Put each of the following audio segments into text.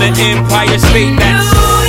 the Empire State. That's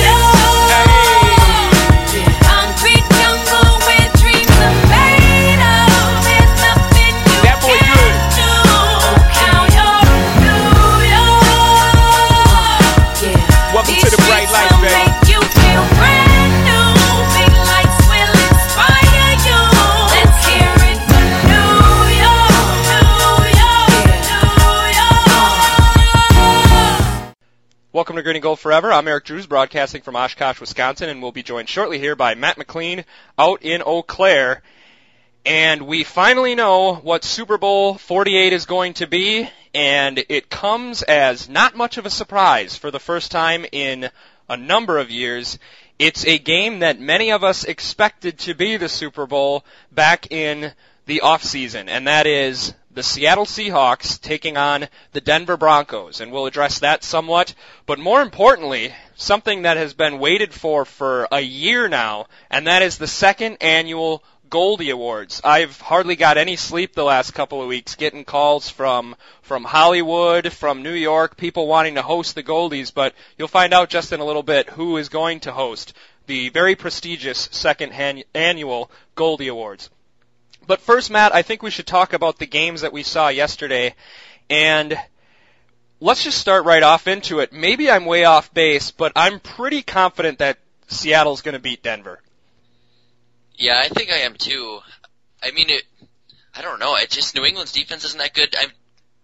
Green and Gold Forever. I'm Eric Drews, broadcasting from Oshkosh, Wisconsin, and we'll be joined shortly here by Matt McLean out in Eau Claire. And we finally know what Super Bowl 48 is going to be, and it comes as not much of a surprise for the first time in a number of years. It's a game that many of us expected to be the Super Bowl back in the off season, and that is the Seattle Seahawks taking on the Denver Broncos, and we'll address that somewhat. But more importantly, something that has been waited for for a year now, and that is the second annual Goldie Awards. I've hardly got any sleep the last couple of weeks, getting calls from from Hollywood, from New York, people wanting to host the Goldies. But you'll find out just in a little bit who is going to host the very prestigious second annual Goldie Awards. But first, Matt, I think we should talk about the games that we saw yesterday, and let's just start right off into it. Maybe I'm way off base, but I'm pretty confident that Seattle's going to beat Denver. Yeah, I think I am too. I mean, it. I don't know. It just New England's defense isn't that good. I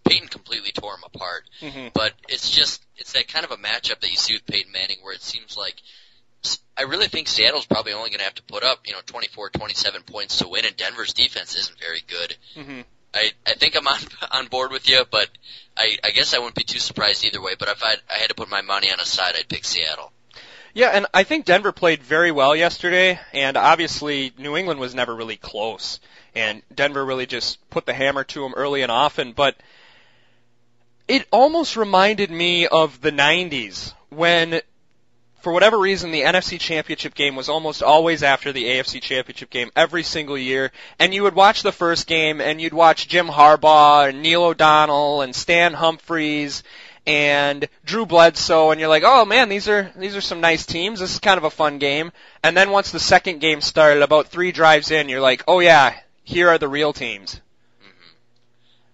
Peyton completely tore him apart, Mhm. but it's just it's that kind of a matchup that you see with Peyton Manning, where it seems like I really think Seattle's probably only going to have to put up you know 24, 27 points to win, and Denver's defense isn't very good. Mm-hmm. I I think I'm on on board with you, but I I guess I wouldn't be too surprised either way. But if I I had to put my money on a side, I'd pick Seattle. Yeah, and I think Denver played very well yesterday, and obviously New England was never really close, and Denver really just put the hammer to them early and often, but it almost reminded me of the 90s when for whatever reason the NFC championship game was almost always after the AFC championship game every single year and you would watch the first game and you'd watch Jim Harbaugh and Neil O'Donnell and Stan Humphries and Drew Bledsoe and you're like, "Oh man, these are these are some nice teams. This is kind of a fun game." And then once the second game started, about 3 drives in, you're like, "Oh yeah, here are the real teams." Mm-hmm.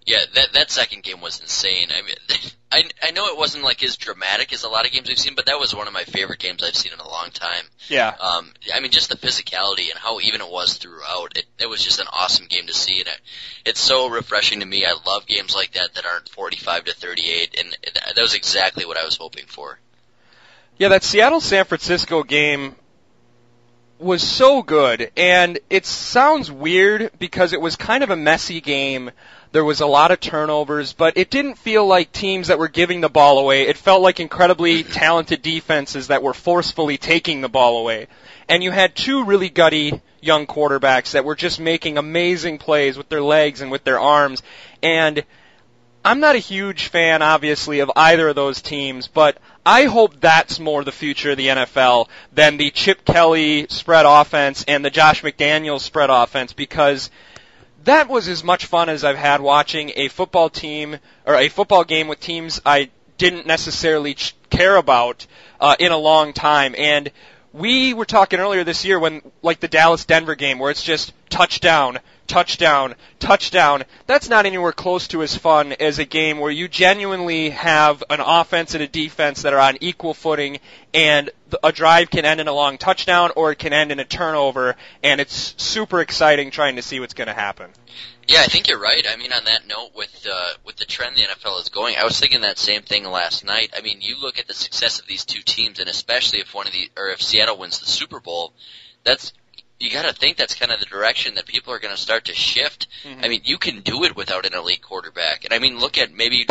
Yeah, that that second game was insane. I mean, I I know it wasn't like as dramatic as a lot of games we've seen, but that was one of my favorite games I've seen in a long time. Yeah. Um, I mean, just the physicality and how even it was throughout. It, it was just an awesome game to see, and it, it's so refreshing to me. I love games like that that aren't 45 to 38, and it, that was exactly what I was hoping for. Yeah, that Seattle San Francisco game was so good, and it sounds weird because it was kind of a messy game. There was a lot of turnovers, but it didn't feel like teams that were giving the ball away. It felt like incredibly talented defenses that were forcefully taking the ball away. And you had two really gutty young quarterbacks that were just making amazing plays with their legs and with their arms. And I'm not a huge fan, obviously, of either of those teams, but I hope that's more the future of the NFL than the Chip Kelly spread offense and the Josh McDaniels spread offense because that was as much fun as I've had watching a football team or a football game with teams I didn't necessarily ch- care about uh, in a long time. And we were talking earlier this year when, like the Dallas Denver game, where it's just touchdown, touchdown, touchdown. That's not anywhere close to as fun as a game where you genuinely have an offense and a defense that are on equal footing, and a drive can end in a long touchdown or it can end in a turnover, and it's super exciting trying to see what's going to happen. Yeah, I think you're right. I mean, on that note, with uh, with the trend the NFL is going, I was thinking that same thing last night. I mean, you look at the success of these two teams, and especially if one of the or if Seattle wins the Super Bowl, that's you got to think that's kind of the direction that people are going to start to shift. I mean, you can do it without an elite quarterback, and I mean, look at maybe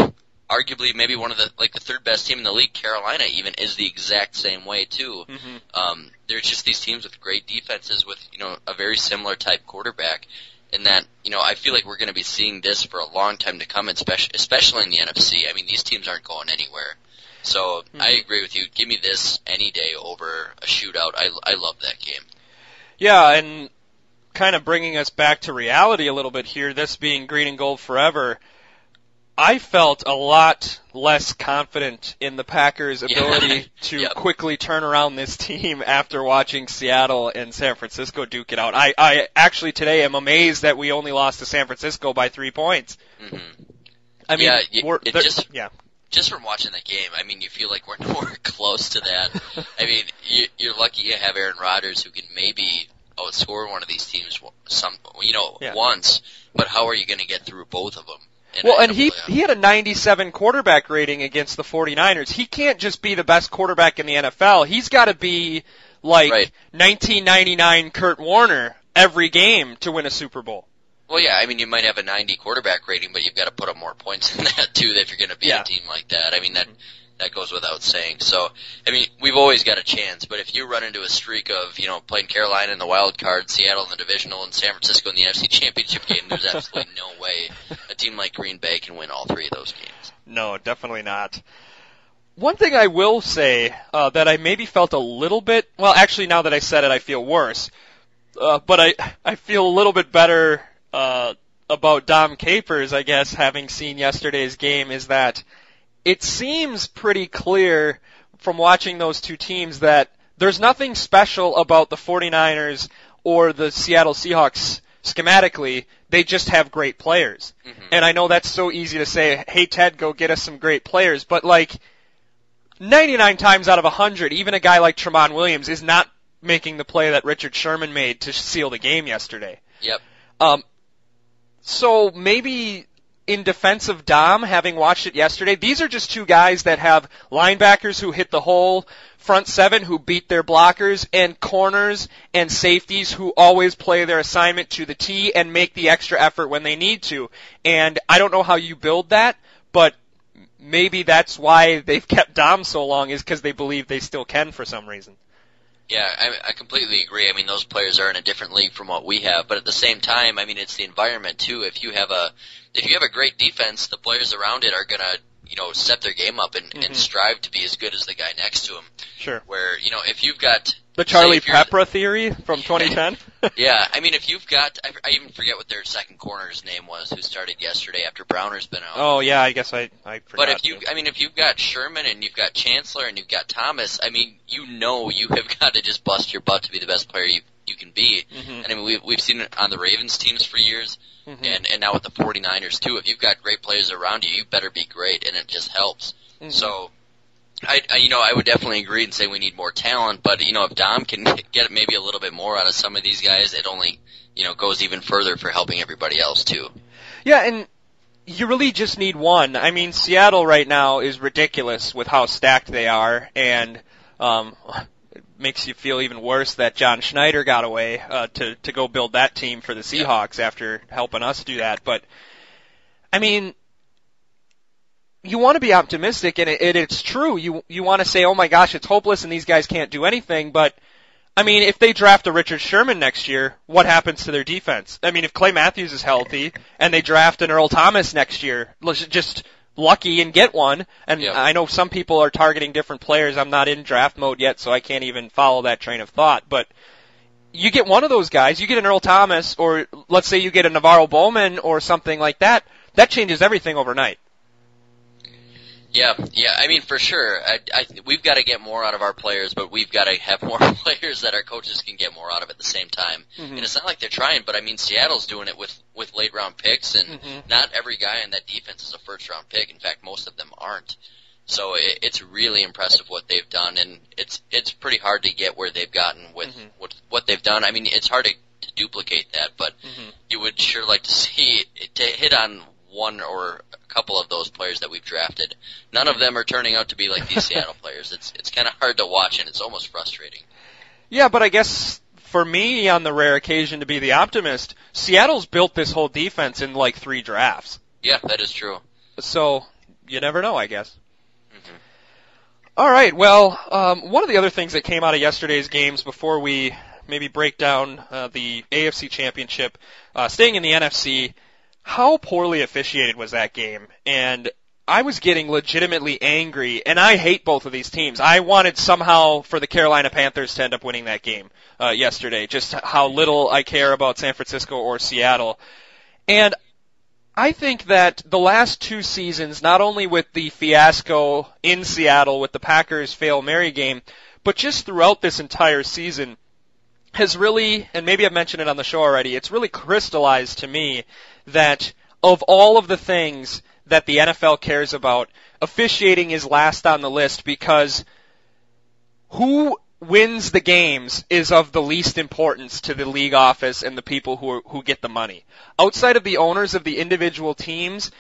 arguably maybe one of the like the third best team in the league, Carolina, even is the exact same way too. Mhm. Um, there's just these teams with great defenses with you know a very similar type quarterback and that you know I feel like we're going to be seeing this for a long time to come, especially especially in the NFC. I mean, these teams aren't going anywhere. So I agree with you. Give me this any day over a shootout. I I love that game. Yeah, and kind of bringing us back to reality a little bit here, this being green and gold forever. I felt a lot less confident in the Packers' ability to Yep. quickly turn around this team after watching Seattle and San Francisco duke it out. I, I actually today am amazed that we only lost to San Francisco by three points. hmm I mean, Yeah, y- we're, it just- yeah, Just from watching the game, I mean, you feel like we're nowhere close to that. I mean, you, you're lucky you have Aaron Rodgers who can maybe outscore one of these teams some, you know, Yeah. once. But how are you going to get through both of them? Well, and he he had a 97 quarterback rating against the 49ers. He can't just be the best quarterback in the NFL. He's got to be like Right. 1999 Kurt Warner every game to win a Super Bowl. Well, yeah, I mean, you might have a 90 quarterback rating, but you've got to put up more points than that too if you're going to beat Yeah. a team like that. I mean, that mm-hmm. That goes without saying. So, I mean, we've always got a chance, but if you run into a streak of, you know, playing Carolina in the wild card, Seattle in the divisional, and San Francisco in the NFC Championship game, there's absolutely no way a team like Green Bay can win all three of those games. No, definitely not. One thing I will say uh, that I maybe felt a little bit well, actually, now that I said it, I feel worse. Uh, but I I feel a little bit better uh, about Dom Capers, I guess, having seen yesterday's game, is that it seems pretty clear from watching those two teams that there's nothing special about the 49ers or the Seattle Seahawks schematically. They just have great players. Mhm. And I know that's so easy to say, hey Ted, go get us some great players, but like 99 times out of 100, even a guy like Tramon Williams is not making the play that Richard Sherman made to seal the game yesterday. Yep. Um, so maybe in defense of Dom, having watched it yesterday, these are just two guys that have linebackers who hit the hole, front seven who beat their blockers, and corners and safeties who always play their assignment to the T and make the extra effort when they need to. And I don't know how you build that, but maybe that's why they've kept Dom so long is because they believe they still can for some reason. Yeah, I, I completely agree. I mean, those players are in a different league from what we have, but at the same time, I mean, it's the environment too. If you have a if you have a great defense, the players around it are gonna you know step their game up and, Mhm. and strive to be as good as the guy next to him. Sure. Where you know if you've got The Charlie Peprah theory from 2010? yeah, I mean if you've got I, I even forget what their second corner's name was who started yesterday after Browner's been out. oh yeah, I guess I, I forgot. But if you, to. I mean, if you've got Sherman and you've got Chancellor and you've got Thomas, I mean, you know you have got to just bust your butt to be the best player you you can be. Mhm. And I mean, we've we've seen it on the Ravens teams for years, Mhm. and and now with the 49ers too. If you've got great players around you, you better be great, and it just helps. Mhm. So. I, I, you know, I would definitely agree and say we need more talent, but you know, if Dom can get maybe a little bit more out of some of these guys, it only, you know, goes even further for helping everybody else too. Yeah, and you really just need one. I mean, Seattle right now is ridiculous with how stacked they are, and um, makes you feel even worse that John Schneider got away uh, to to go build that team for the Seahawks after helping us do that. But I mean, you want to be optimistic, and it, it, it's true. You you want to say, "Oh my gosh, it's hopeless, and these guys can't do anything," but I mean, if they draft a Richard Sherman next year, what happens to their defense? I mean, if Clay Matthews is healthy and they draft an Earl Thomas next year, just lucky and get one. And Yeah. I know some people are targeting different players. I'm not in draft mode yet, so I can't even follow that train of thought. But you get one of those guys, you get an Earl Thomas, or let's say you get a NaVorro Bowman or something like that. That changes everything overnight. Yeah, yeah. I mean, for sure. I, I, we've got to get more out of our players, but we've got to have more players that our coaches can get more out of at the same time. Mhm. And it's not like they're trying, but I mean, Seattle's doing it with with late round picks, and Mhm. not every guy in that defense is a first round pick. In fact, most of them aren't. So it, it's really impressive what they've done, and it's it's pretty hard to get where they've gotten with Mhm. what what they've done. I mean, it's hard to, to duplicate that, but Mhm. you would sure like to see to hit on one or a couple of those players that we've drafted. None of them are turning out to be like these Seattle players. It's it's kind of hard to watch and it's almost frustrating. Yeah, but I guess for me, on the rare occasion to be the optimist, Seattle's built this whole defense in like three drafts. Yeah, that is true. So you never know, I guess. Mhm. All right. Well, um, one of the other things that came out of yesterday's games before we maybe break down uh, the AFC Championship, uh, staying in the NFC, how poorly officiated was that game? And I was getting legitimately angry, and I hate both of these teams. I wanted somehow for the Carolina Panthers to end up winning that game uh, yesterday. Just how little I care about San Francisco or Seattle, and I think that the last two seasons, not only with the fiasco in Seattle with the Packers fail Mary game, but just throughout this entire season, has really, and maybe I've mentioned it on the show already, it's really crystallized to me that of all of the things that the NFL cares about, officiating is last on the list because who wins the games is of the least importance to the league office and the people who are, who get the money. Outside of the owners of the individual teams,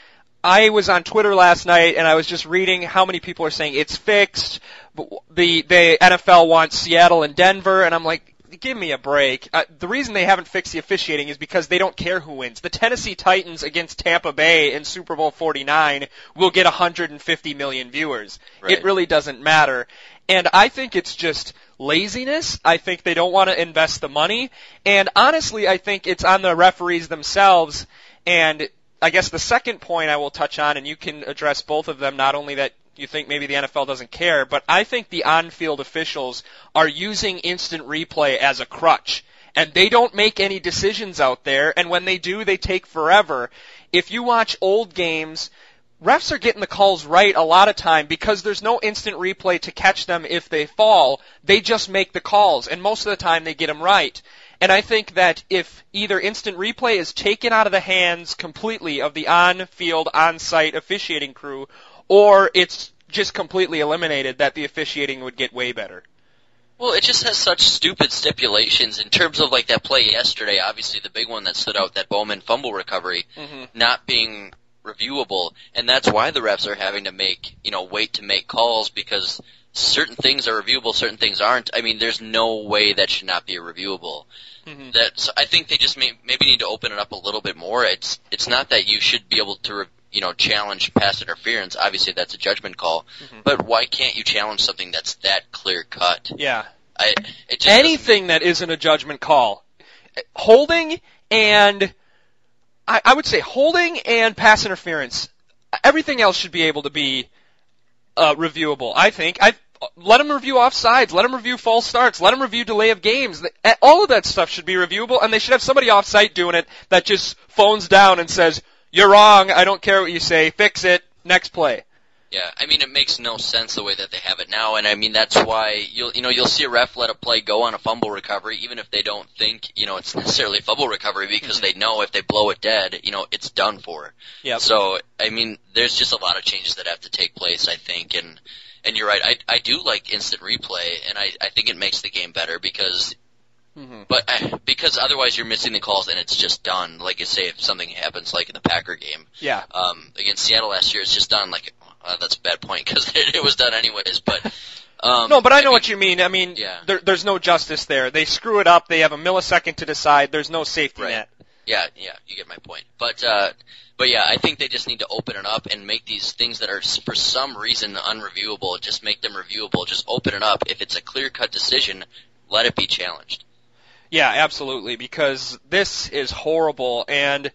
I was on Twitter last night and I was just reading how many people are saying it's fixed. The the NFL wants Seattle and Denver, and I'm like, give me a break. Uh, the reason they haven't fixed the officiating is because they don't care who wins. The Tennessee Titans against Tampa Bay in Super Bowl 49 will get 150 million viewers. Right. It really doesn't matter. And I think it's just laziness. I think they don't want to invest the money. And honestly, I think it's on the referees themselves. And I guess the second point I will touch on, and you can address both of them, not only that you think maybe the NFL doesn't care, but I think the on-field officials are using instant replay as a crutch. And they don't make any decisions out there, and when they do, they take forever. If you watch old games, refs are getting the calls right a lot of time because there's no instant replay to catch them if they fall. They just make the calls, and most of the time they get them right. And I think that if either instant replay is taken out of the hands completely of the on-field, on-site officiating crew, or it's just completely eliminated, that the officiating would get way better. Well, it just has such stupid stipulations in terms of like that play yesterday. Obviously, the big one that stood out, that Bowman fumble recovery, Mhm. not being reviewable, and that's why the refs are having to make you know wait to make calls because certain things are reviewable, certain things aren't. I mean, there's no way that should not be reviewable. Mhm. That's I think they just may, maybe need to open it up a little bit more. It's it's not that you should be able to re, you know challenge pass interference. Obviously, that's a judgment call. But why can't you challenge something that's that clear cut? Yeah. I it just doesn't- anything that isn't a judgment call. Holding and I, I would say holding and pass interference. Everything else should be able to be uh, reviewable. I think. I let them review offsides. Let them review false starts. Let them review delay of games. All of that stuff should be reviewable, and they should have somebody off site doing it that just phones down and says, "You're wrong. I don't care what you say. Fix it. Next play." Yeah, I mean it makes no sense the way that they have it now, and I mean that's why you'll you know you'll see a ref let a play go on a fumble recovery, even if they don't think you know it's necessarily a fumble recovery because they know if they blow it dead, you know it's done for. Yep. So I mean, there's just a lot of changes that have to take place, I think, and and you're right. I I do like instant replay, and I I think it makes the game better because. Mhm. But uh, because otherwise you're missing the calls and it's just done. Like you say, if something happens, like in the Packer game, Yeah. um, against Seattle last year, it's just done. Like uh, that's a bad point because it, it was done anyways. But um, No, but I know mean, what you mean. I mean, Yeah. there, there's no justice there. They screw it up. They have a millisecond to decide. There's no safety Right. net. Yeah, yeah, you get my point. But uh, but yeah, I think they just need to open it up and make these things that are for some reason unreviewable. Just make them reviewable. Just open it up. If it's a clear cut decision, let it be challenged. Yeah, absolutely. Because this is horrible, and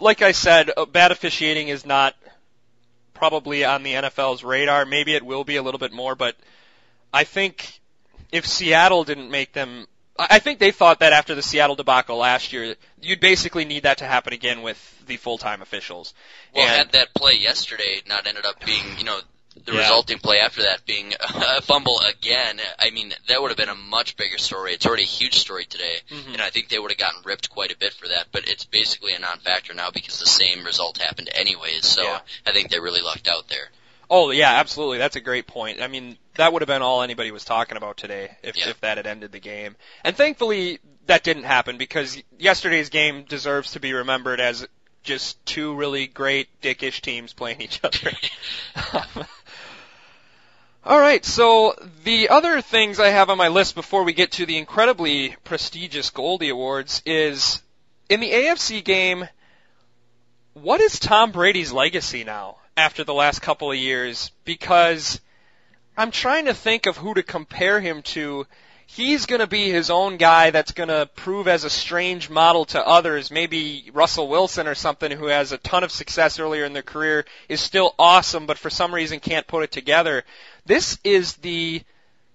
like I said, uh, bad officiating is not probably on the NFL's radar. Maybe it will be a little bit more, but I think if Seattle didn't make them, I I think they thought that after the Seattle debacle last year, you'd basically need that to happen again with the full-time officials. Well, And- had that play yesterday not ended up being, you know, the Yeah. resulting play after that being a fumble again, I mean, that would have been a much bigger story. It's already a huge story today, Mhm. and I think they would have gotten ripped quite a bit for that, but it's basically a non-factor now because the same result happened anyways, so Yeah. I think they really lucked out there. Oh yeah, absolutely. That's a great point. I mean, that would have been all anybody was talking about today if Yeah. if that had ended the game. And thankfully that didn't happen because yesterday's game deserves to be remembered as just two really great dickish teams playing each other. all right, so the other things I have on my list before we get to the incredibly prestigious Goldie Awards is in the AFC game what is Tom Brady's legacy now after the last couple of years? Because I'm trying to think of who to compare him to. He's going to be his own guy that's going to prove as a strange model to others. Maybe Russell Wilson or something who has a ton of success earlier in their career is still awesome, but for some reason can't put it together. This is the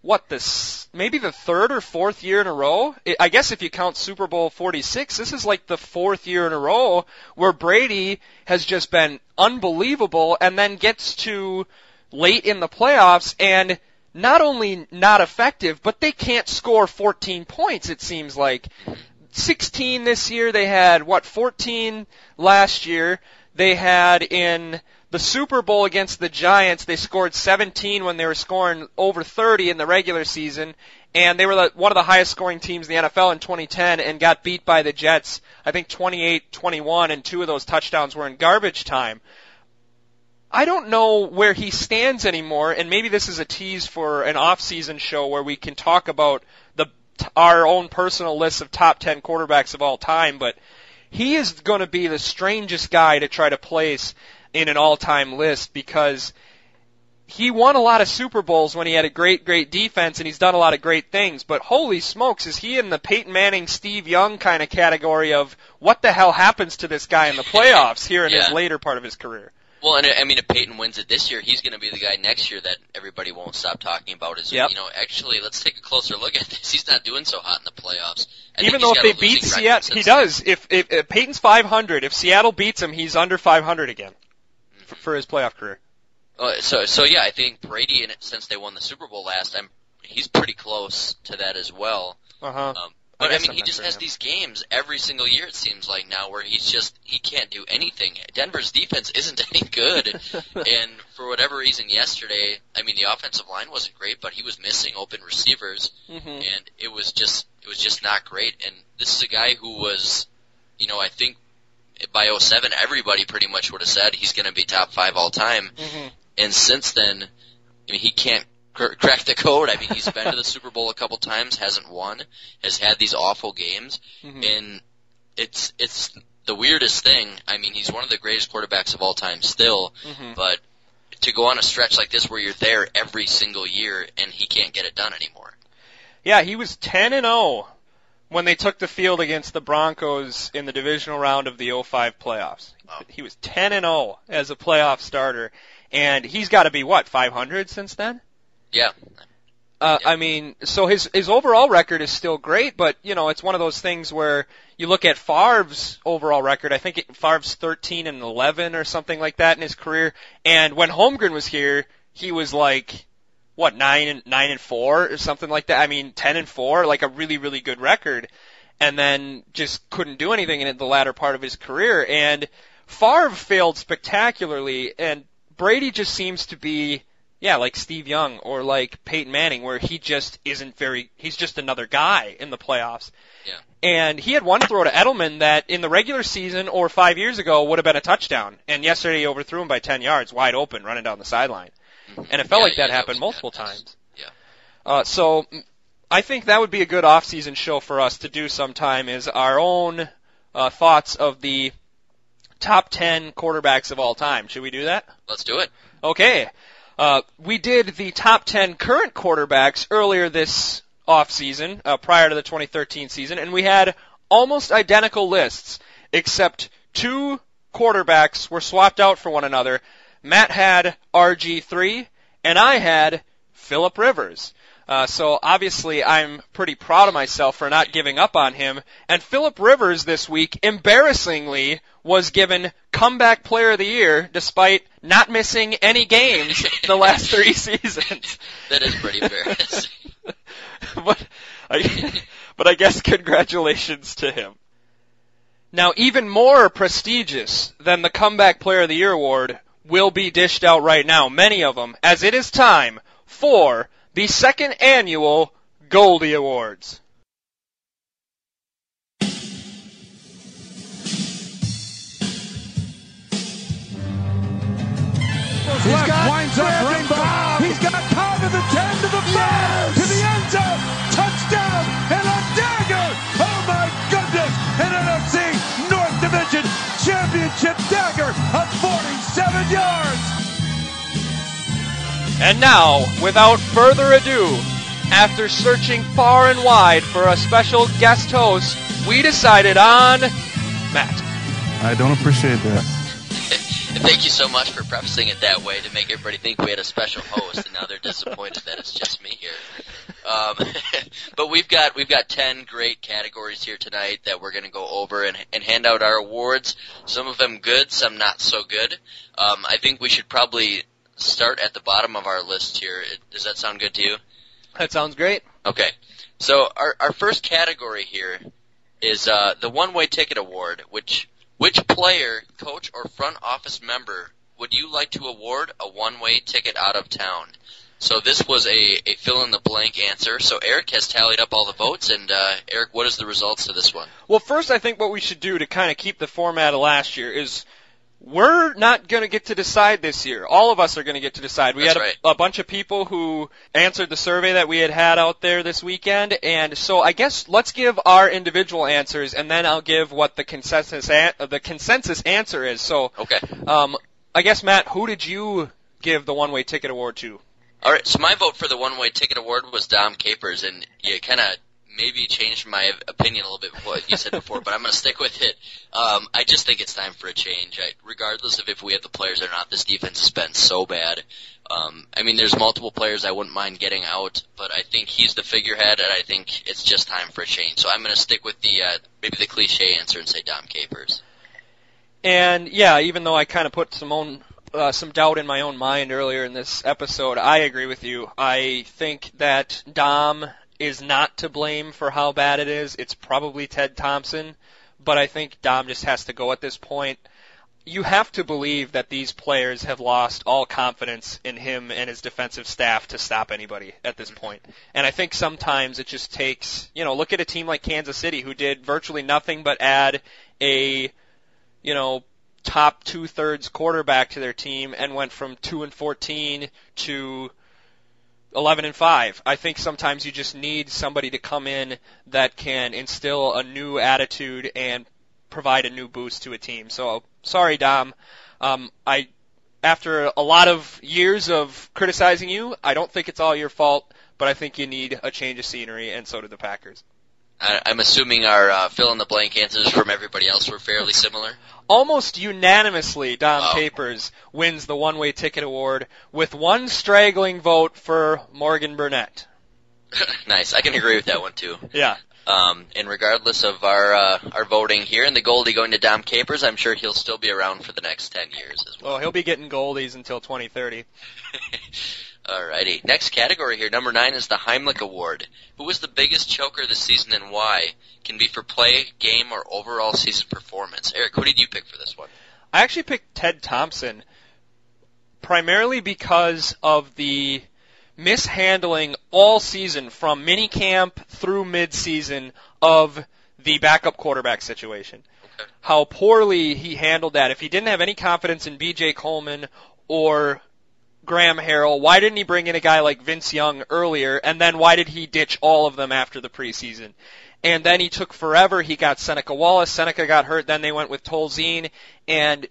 what this maybe the third or fourth year in a row. I- I guess if you count Super Bowl 46, this is like the fourth year in a row where Brady has just been unbelievable and then gets to late in the playoffs and not only not effective, but they can't score 14 points it seems like. 16 this year. They had what 14 last year. They had in the Super Bowl against the Giants. They scored 17 when they were scoring over 30 in the regular season, and they were one of the highest scoring teams in the NFL in 2010 and got beat by the Jets. I think 28-21, and two of those touchdowns were in garbage time. I don't know where he stands anymore, and maybe this is a tease for an off-season show where we can talk about the our own personal list of top 10 quarterbacks of all time, but he is going to be the strangest guy to try to place in an all-time list because he won a lot of Super Bowls when he had a great, great defense and he's done a lot of great things, but holy smokes, is he in the Peyton Manning, Steve Young kind of category of what the hell happens to this guy in the playoffs here in his later part of his career? Well, and I mean, if Peyton wins it this year, he's going to be the guy next year that everybody won't stop talking about. Is Yep. you know, actually, let's take a closer look at this. He's not doing so hot in the playoffs. I Even though if they beat Seattle, he does. If, if, if Peyton's 500, if Seattle beats him, he's under 500 again for, for his playoff career. Uh, so, so yeah, I think Brady, in it, since they won the Super Bowl last time, he's pretty close to that as well. Uh huh. Um, but I, guess mean, I'm he just has yeah. these games every single year. It seems like now where he's just he can't do anything. Denver's defense isn't any good, and for whatever reason, yesterday, I mean, the offensive line wasn't great, but he was missing open receivers, hmm and it was just it was just not great. And this is a guy who was, you know, I think by 07, everybody pretty much would have said he's going to be top five all time. hmm And since then, I mean, he can't crack the code. I mean, he's been to the Super Bowl a couple times, hasn't won, has had these awful games, hmm and it's it's the weirdest thing. I mean, he's one of the greatest quarterbacks of all time still, hmm but to go on a stretch like this where you're there every single year and he can't get it done anymore. Yeah, he was 10 and 0 when they took the field against the Broncos in the divisional round of the 05 playoffs. Wow. He was 10 and 0 as a playoff starter, and he's got to be what 500 since then. Yeah, Uh, Yeah. I mean, so his his overall record is still great, but you know, it's one of those things where you look at Favre's overall record. I think it, Favre's 13 and 11 or something like that in his career. And when Holmgren was here, he was like what nine and nine and four or something like that. I mean, 10 and four, like a really really good record. And then just couldn't do anything in the latter part of his career. And Favre failed spectacularly, and Brady just seems to be yeah, like Steve Young or like Peyton Manning, where he just isn't very, he's just another guy in the playoffs. Yeah. And he had one throw to Edelman that in the regular season or five years ago would have been a touchdown. And yesterday he overthrew him by 10 yards, wide open, running down the sideline. And it felt Yeah, like that yeah, happened was multiple times. Yeah. Uh, so I think that would be a good off-season show for us to do sometime is our own uh, thoughts of the top 10 quarterbacks of all time. Should we do that? Let's do it. Okay. Uh, we did the top 10 current quarterbacks earlier this offseason, uh, prior to the 2013 season, and we had almost identical lists, except two quarterbacks were swapped out for one another. Matt had RG3, and I had Philip Rivers. Uh, so obviously I'm pretty proud of myself for not giving up on him. And Philip Rivers this week, embarrassingly, was given comeback player of the year despite not missing any games the last three seasons. That is pretty embarrassing. but, I, but I guess congratulations to him. Now, even more prestigious than the Comeback Player of the Year award will be dished out right now, many of them, as it is time for the second annual Goldie Awards. He's got winds up Rainbow. He's got power to the 10 to the 5 to the end zone. Touchdown and a dagger. Oh my goodness. An NFC North Division Championship dagger of 47 yards. And now, without further ado, after searching far and wide for a special guest host, we decided on Matt. I don't appreciate that. Thank you so much for prefacing it that way to make everybody think we had a special host, and now they're disappointed that it's just me here. Um, but we've got we've got ten great categories here tonight that we're going to go over and, and hand out our awards. Some of them good, some not so good. Um, I think we should probably start at the bottom of our list here. Does that sound good to you? That sounds great. Okay. So our our first category here is uh, the one way ticket award, which which player, coach, or front office member would you like to award a one way ticket out of town? So this was a, a fill in the blank answer. So Eric has tallied up all the votes, and uh, Eric, what is the results to this one? Well, first, I think what we should do to kind of keep the format of last year is we're not going to get to decide this year. All of us are going to get to decide. We That's had a, right. a bunch of people who answered the survey that we had had out there this weekend, and so I guess let's give our individual answers, and then I'll give what the consensus an- the consensus answer is. So, Okay. um, I guess Matt, who did you give the one way ticket award to? All right. So my vote for the one way ticket award was Dom Capers, and you kind of maybe changed my opinion a little bit what you said before, but I'm going to stick with it. Um, I just think it's time for a change. I, regardless of if we have the players or not, this defense has been so bad. Um, I mean, there's multiple players I wouldn't mind getting out, but I think he's the figurehead, and I think it's just time for a change. So I'm going to stick with the uh, maybe the cliche answer and say Dom Capers. And yeah, even though I kind of put some own uh, some doubt in my own mind earlier in this episode, I agree with you. I think that Dom is not to blame for how bad it is. It's probably Ted Thompson, but I think Dom just has to go at this point. You have to believe that these players have lost all confidence in him and his defensive staff to stop anybody at this mm-hmm. point. And I think sometimes it just takes, you know, look at a team like Kansas City who did virtually nothing but add a you know, top two thirds quarterback to their team and went from two and fourteen to eleven and five. I think sometimes you just need somebody to come in that can instill a new attitude and provide a new boost to a team. So sorry, Dom. Um, I after a lot of years of criticizing you, I don't think it's all your fault, but I think you need a change of scenery, and so do the Packers. I, I'm assuming our uh, fill in the blank answers from everybody else were fairly similar. almost unanimously, Dom Wow. Capers wins the one-way ticket award with one straggling vote for Morgan Burnett. nice. I can agree with that one too. Yeah. Um, and regardless of our uh, our voting here and the Goldie going to Dom Capers, I'm sure he'll still be around for the next ten years as well. Well, he'll be getting goldies until 2030. Alrighty. Next category here, number nine is the Heimlich Award. Who was the biggest choker this season and why? Can be for play, game, or overall season performance. Eric, who did you pick for this one? I actually picked Ted Thompson primarily because of the mishandling all season from minicamp through midseason of the backup quarterback situation. Okay. How poorly he handled that. If he didn't have any confidence in BJ Coleman or Graham Harrell, why didn't he bring in a guy like Vince Young earlier? And then why did he ditch all of them after the preseason? And then he took forever. He got Seneca Wallace. Seneca got hurt. Then they went with Tolzien. And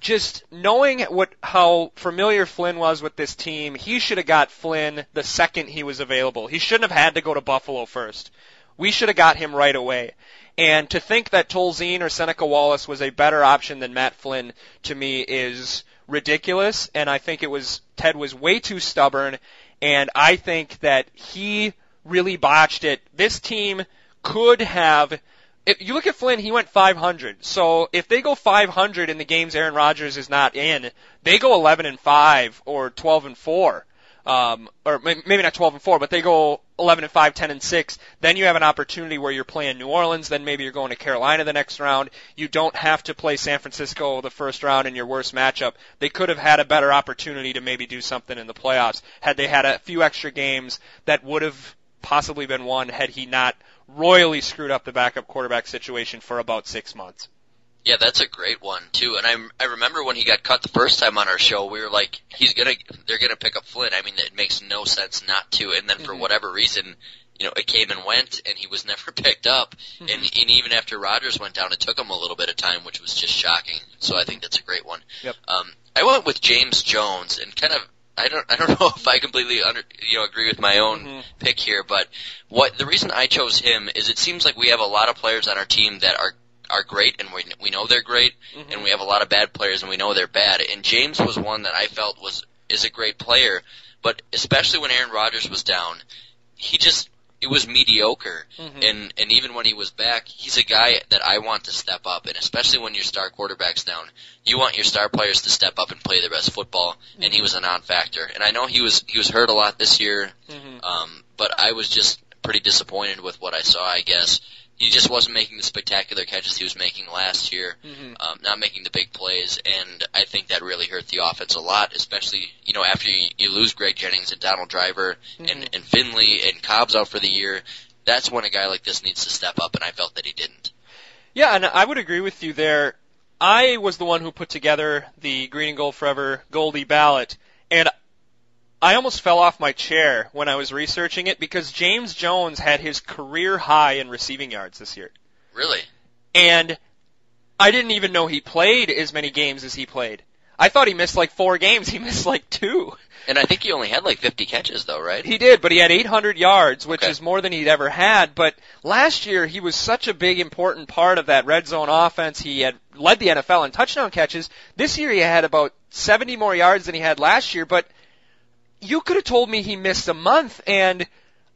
just knowing what how familiar Flynn was with this team, he should have got Flynn the second he was available. He shouldn't have had to go to Buffalo first. We should have got him right away. And to think that Tolzien or Seneca Wallace was a better option than Matt Flynn to me is ridiculous. And I think it was Ted was way too stubborn. And I think that he really botched it. This team could have if you look at Flynn, he went 500. So if they go 500 in the games Aaron Rodgers is not in, they go 11 and 5 or 12 and 4. Um, or maybe not 12 and 4, but they go 11 and 5, 10 and 6. Then you have an opportunity where you're playing New Orleans. Then maybe you're going to Carolina the next round. You don't have to play San Francisco the first round in your worst matchup. They could have had a better opportunity to maybe do something in the playoffs had they had a few extra games that would have possibly been won had he not royally screwed up the backup quarterback situation for about six months. Yeah, that's a great one too. And I I remember when he got cut the first time on our show, we were like, he's gonna, they're gonna pick up Flynn. I mean, it makes no sense not to. And then for Mhm. whatever reason, you know, it came and went, and he was never picked up. And, and even after Rodgers went down, it took him a little bit of time, which was just shocking. So I think that's a great one. Yep. Um, I went with James Jones, and kind of. I don't. I don't know if I completely under, you know, agree with my own Mhm. pick here, but what the reason I chose him is it seems like we have a lot of players on our team that are are great and we we know they're great, mm-hmm. and we have a lot of bad players and we know they're bad. And James was one that I felt was is a great player, but especially when Aaron Rodgers was down, he just it was mediocre. Mm-hmm. And and even when he was back, he's a guy that I want to step up, and especially when your star quarterback's down, you want your star players to step up and play their best football. And he mm-hmm. was a non-factor. And I know he was he was hurt a lot this year, um, but I was just pretty disappointed with what I saw. I guess he just wasn't making the spectacular catches he was making last year, um, not making the big plays, and I think that really hurt the offense a lot. Especially you know after you, you lose Greg Jennings and Donald Driver and and Finley and Cobb's out for the year. That's when a guy like this needs to step up, and I felt that he didn't. Yeah, and I would agree with you there. I was the one who put together the Green and Gold Forever Goldie ballot, and I almost fell off my chair when I was researching it because James Jones had his career high in receiving yards this year. Really, And I didn't even know he played as many games as he played. I thought he missed like four games. He missed like two. and I think he only had like 50 catches though, right? He did, but he had 800 yards, which Okay. is more than he'd ever had. But last year, he was such a big, important part of that red zone offense. He had led the NFL in touchdown catches. This year, he had about 70 more yards than he had last year. But you could have told me he missed a month, and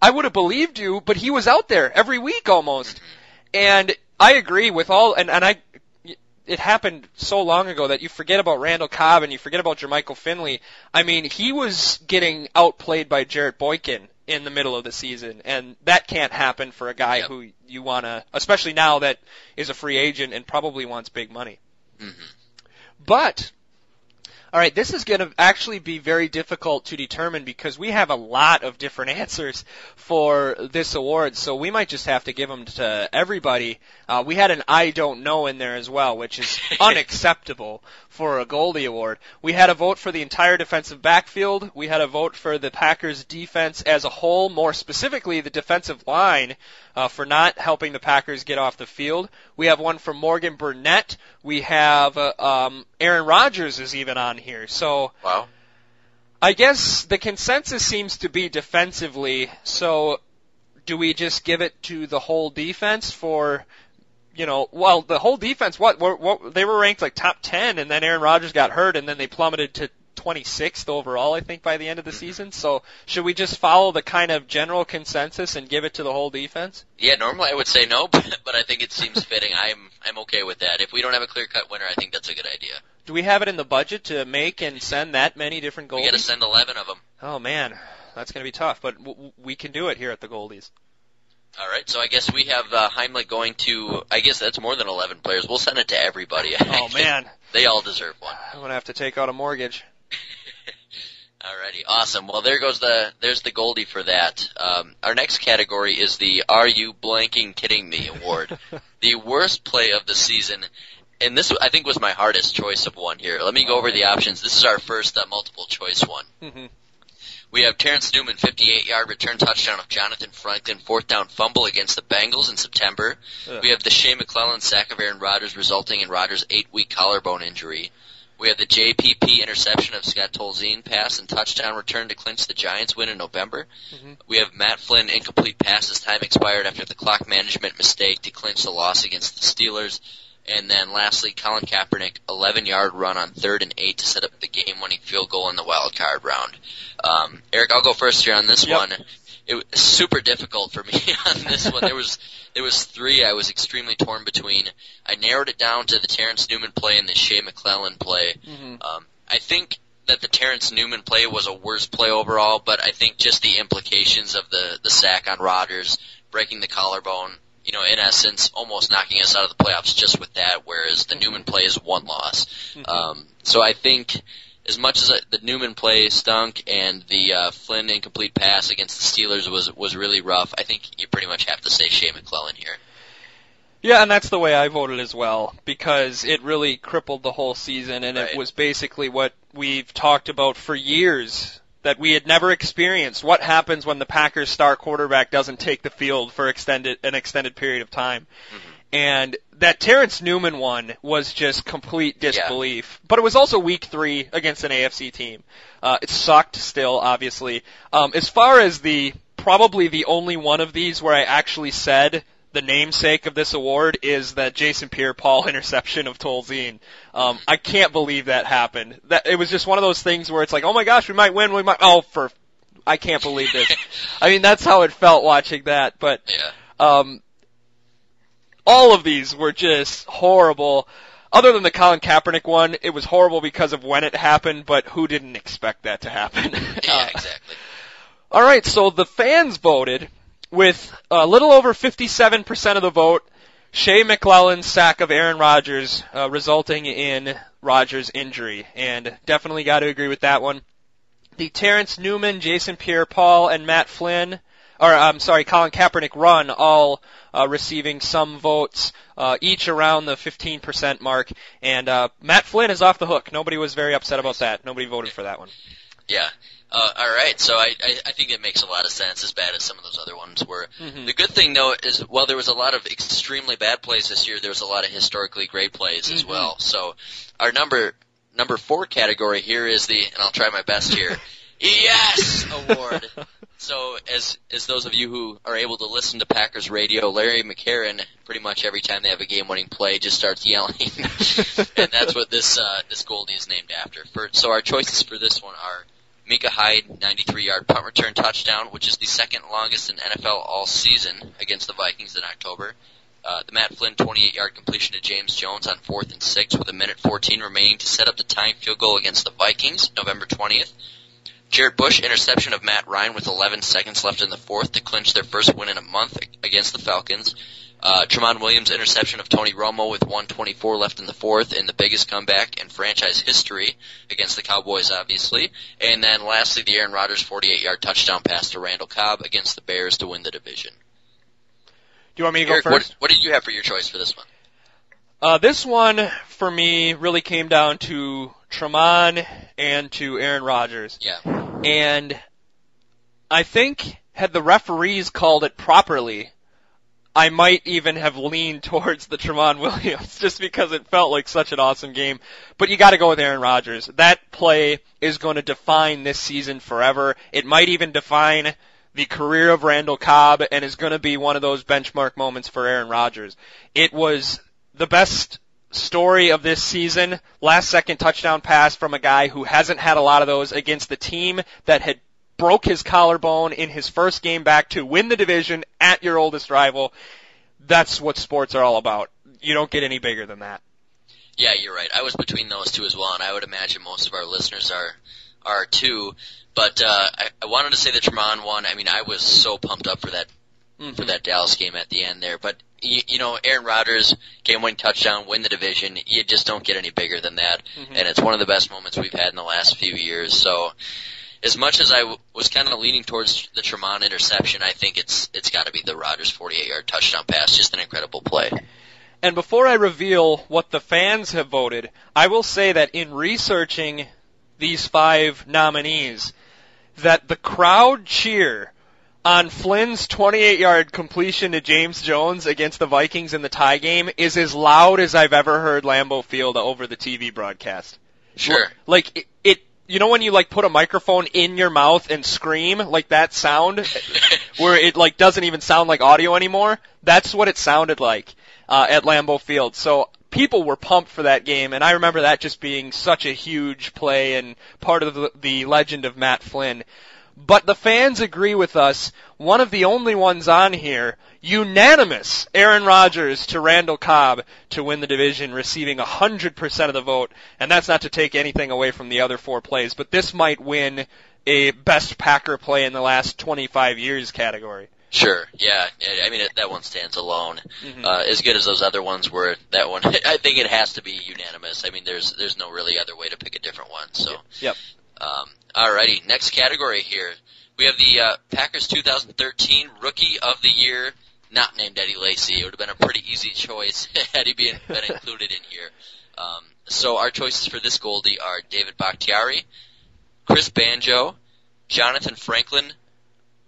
I would have believed you. But he was out there every week almost, and I agree with all. And and I. It happened so long ago that you forget about Randall Cobb and you forget about Jermichael Finley. I mean, he was getting outplayed by Jarrett Boykin in the middle of the season, and that can't happen for a guy Yep. who you want to, especially now that is a free agent and probably wants big money. hmm But, all right, this is going to actually be very difficult to determine because we have a lot of different answers for this award, so we might just have to give them to everybody. Uh, we had an I don't know in there as well, which is unacceptable for a Goldie Award. We had a vote for the entire defensive backfield. We had a vote for the Packers defense as a whole, more specifically the defensive line uh, for not helping the Packers get off the field. We have one from Morgan Burnett. We have uh, um, Aaron Rodgers is even on here. So Wow. I guess the consensus seems to be defensively. So do we just give it to the whole defense for? You know, well, the whole defense. What, what, what they were ranked like top ten, and then Aaron Rodgers got hurt, and then they plummeted to 26th overall, I think, by the end of the season. So should we just follow the kind of general consensus and give it to the whole defense? Yeah, normally I would say no, but, but I think it seems fitting. I'm I'm okay with that. If we don't have a clear cut winner, I think that's a good idea. Do we have it in the budget to make and send that many different Goldies? We got to send 11 of them. Oh man, that's going to be tough, but w- we can do it here at the Goldies. All right, so I guess we have uh, Heimlich going to. I guess that's more than 11 players. We'll send it to everybody. Oh man, they all deserve one. I'm going to have to take out a mortgage. Alrighty, awesome. Well, there goes the there's the Goldie for that. Um, our next category is the "Are You Blanking Kidding Me" award, the worst play of the season. And this, I think, was my hardest choice of one here. Let me go over the options. This is our first uh, multiple choice one. Mhm. We have Terrence Newman, 58-yard return touchdown of Jonathan Franklin, fourth down fumble against the Bengals in September. Ugh. We have the Shea McClellin sack of Aaron Rodgers, resulting in Rodgers' eight-week collarbone injury. We have the JPP interception of Scott Tolzien pass and touchdown return to clinch the Giants win in November. Mhm. We have Matt Flynn incomplete pass as time expired after the clock management mistake to clinch the loss against the Steelers. And then lastly, Colin Kaepernick, 11 yard run on third and eight to set up the game winning field goal in the wild card round. Um, Eric, I'll go first here on this Yep. one. It was super difficult for me on this one. There was there was three I was extremely torn between. I narrowed it down to the Terrence Newman play and the Shea McClellin play. Mhm. Um, I think that the Terrence Newman play was a worse play overall, but I think just the implications of the the sack on Rodgers, breaking the collarbone, you know, in essence, almost knocking us out of the playoffs just with that. Whereas the Newman play is one loss. Um, so I think as much as uh, the Newman play stunk and the uh, Flynn incomplete pass against the Steelers was was really rough, I think you pretty much have to say Shea McClellin here. Yeah, and that's the way I voted as well because it really crippled the whole season, and Right. it was basically what we've talked about for years that we had never experienced. What happens when the Packers' star quarterback doesn't take the field for extended an extended period of time? And that Terrence Newman one was just complete disbelief. But it was also week three against an AFC team. Uh, it sucked still, obviously. Um, as far as the probably the only one of these where I actually said the namesake of this award is that Jason Pierre-Paul interception of Tolzien. Um, I can't believe that happened. That it was just one of those things where it's like, oh my gosh, we might win, we might. Oh, for I can't believe this. I mean, that's how it felt watching that. But Yeah. um, all of these were just horrible. Other than the Colin Kaepernick one, it was horrible because of when it happened, but who didn't expect that to happen? Yeah, exactly. all right, so the fans voted with a little over 57% of the vote. Shea McClellan's sack of Aaron Rodgers, uh, resulting in Rodgers' injury, and definitely got to agree with that one. The Terrence Newman, Jason Pierre-Paul, and Matt Flynn, or I'm sorry, Colin Kaepernick run, all uh, receiving some votes, uh, each around the 15% mark. And uh, Matt Flynn is off the hook. Nobody was very upset about that. Nobody voted for that one. Yeah. Uh, all right, so I, I I think it makes a lot of sense, as bad as some of those other ones were. Mhm. The good thing though is, while there was a lot of extremely bad plays this year, there was a lot of historically great plays as Mhm. well. So our number number four category here is the, and I'll try my best here, yes award. So as as those of you who are able to listen to Packers radio, Larry McCarren, pretty much every time they have a game-winning play, just starts yelling, and that's what this uh, this Goldie is named after. For, so our choices for this one are Micah Hyde, 93-yard punt return touchdown, which is the second longest in NFL all season against the Vikings in October. Uh, the Matt Flynn 28-yard completion to James Jones on fourth and six with a minute 14 remaining to set up the tying field goal against the Vikings, November 20th. Jarrett Bush interception of Matt Ryan with 11 seconds left in the fourth to clinch their first win in a month against the Falcons. Uh, Tramon Williams interception of Tony Romo with 124 left in the fourth in the biggest comeback in franchise history against the Cowboys, obviously. And then lastly, the Aaron Rodgers 48-yard touchdown pass to Randall Cobb against the Bears to win the division. Do you want me to go Eric, first? what, what did you have for your choice for this one? Uh, this one for me really came down to Tramon and to Aaron Rodgers. Yeah. And I think had the referees called it properly, I might even have leaned towards the Tramon Williams just because it felt like such an awesome game. But you gotta go with Aaron Rodgers. That play is going to define this season forever. It might even define the career of Randall Cobb and is going to be one of those benchmark moments for Aaron Rodgers. It was the best story of this season. Last second touchdown pass from a guy who hasn't had a lot of those against the team that had broke his collarbone in his first game back to win the division at your oldest rival. That's what sports are all about. You don't get any bigger than that. Yeah, you're right. I was between those two as well, and I would imagine most of our listeners are are too. But uh, I, I wanted to say the Tramon one. I mean, I was so pumped up for that Mm-hmm. for that Dallas game at the end there. But you, you know, Aaron Rodgers game-winning touchdown, win the division. You just don't get any bigger than that, Mhm. and it's one of the best moments we've had in the last few years. So. As much as I w- was kind of leaning towards the Tramon interception, I think it's it's got to be the Rodgers 48-yard touchdown pass. Just an incredible play. And before I reveal what the fans have voted, I will say that in researching these five nominees, that the crowd cheer on Flynn's 28 yard completion to James Jones against the Vikings in the tie game is as loud as I've ever heard Lambeau Field over the TV broadcast. Sure. Like it, it you know when you like put a microphone in your mouth and scream like that sound where it like doesn't even sound like audio anymore? That's what it sounded like uh, at Lambeau Field. So people were pumped for that game, and I remember that just being such a huge play and part of the, the legend of Matt Flynn. But the fans agree with us. One of the only ones on here, unanimous, Aaron Rodgers to Randall Cobb to win the division, receiving 100% of the vote. And that's not to take anything away from the other four plays, but this might win a best Packer play in the last 25 years category. Sure. Yeah. I mean, it, that one stands alone. Mhm. Uh, as good as those other ones were, that one, I think it has to be unanimous. I mean, there's there's no really other way to pick a different one. So. Yep. Um, alrighty, next category here. We have the uh, Packers 2013 Rookie of the Year, not named Eddie Lacy. It would have been a pretty easy choice had he been, been included in here. Um, so our choices for this Goldie are David Bakhtiari, Chris Banjo, Jonathan Franklin,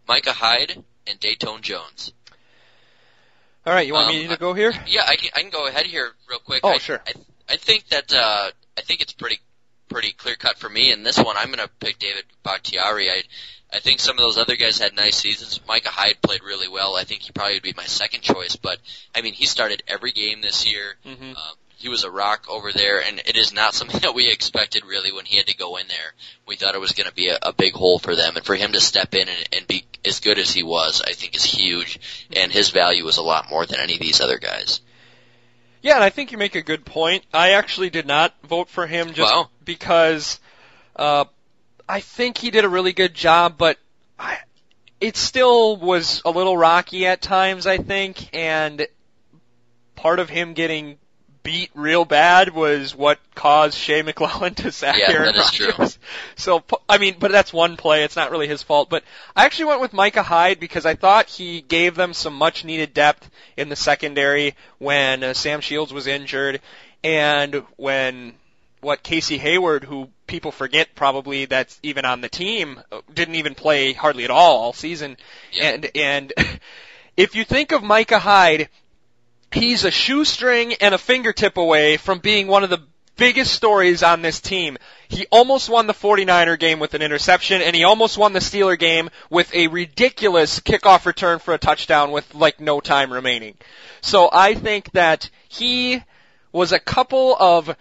Micah Hyde, and Datone Jones. All right, you want Um, me to go here? Yeah, I can, I can go ahead here real quick. Oh, I, sure. I, I think that uh, I think it's pretty pretty clear cut for me in this one. I'm going to pick David Bakhtiari. I I think some of those other guys had nice seasons. Micah Hyde played really well. I think he probably would be my second choice, but I mean, he started every game this year. Mhm. Uh, he was a rock over there, and it is not something that we expected really when he had to go in there. We thought it was going to be a, a big hole for them, and for him to step in and, and be as good as he was, I think is huge, and his value was a lot more than any of these other guys. Yeah, and I think you make a good point. I actually did not vote for him just Wow. Because uh, I think he did a really good job, but I, it still was a little rocky at times. I think, and part of him getting beat real bad was what caused Shea McClellin to sack Yeah, Aaron that is true. Rodgers. So I mean, but that's one play. It's not really his fault. But I actually went with Micah Hyde because I thought he gave them some much needed depth in the secondary when uh, Sam Shields was injured and when what Casey Hayward, who people forget probably that's even on the team, didn't even play hardly at all all season. Yeah. And and if you think of Micah Hyde, he's a shoestring and a fingertip away from being one of the biggest stories on this team. He almost won the 49er game with an interception, and he almost won the Steeler game with a ridiculous kickoff return for a touchdown with like no time remaining. So I think that he was a couple of,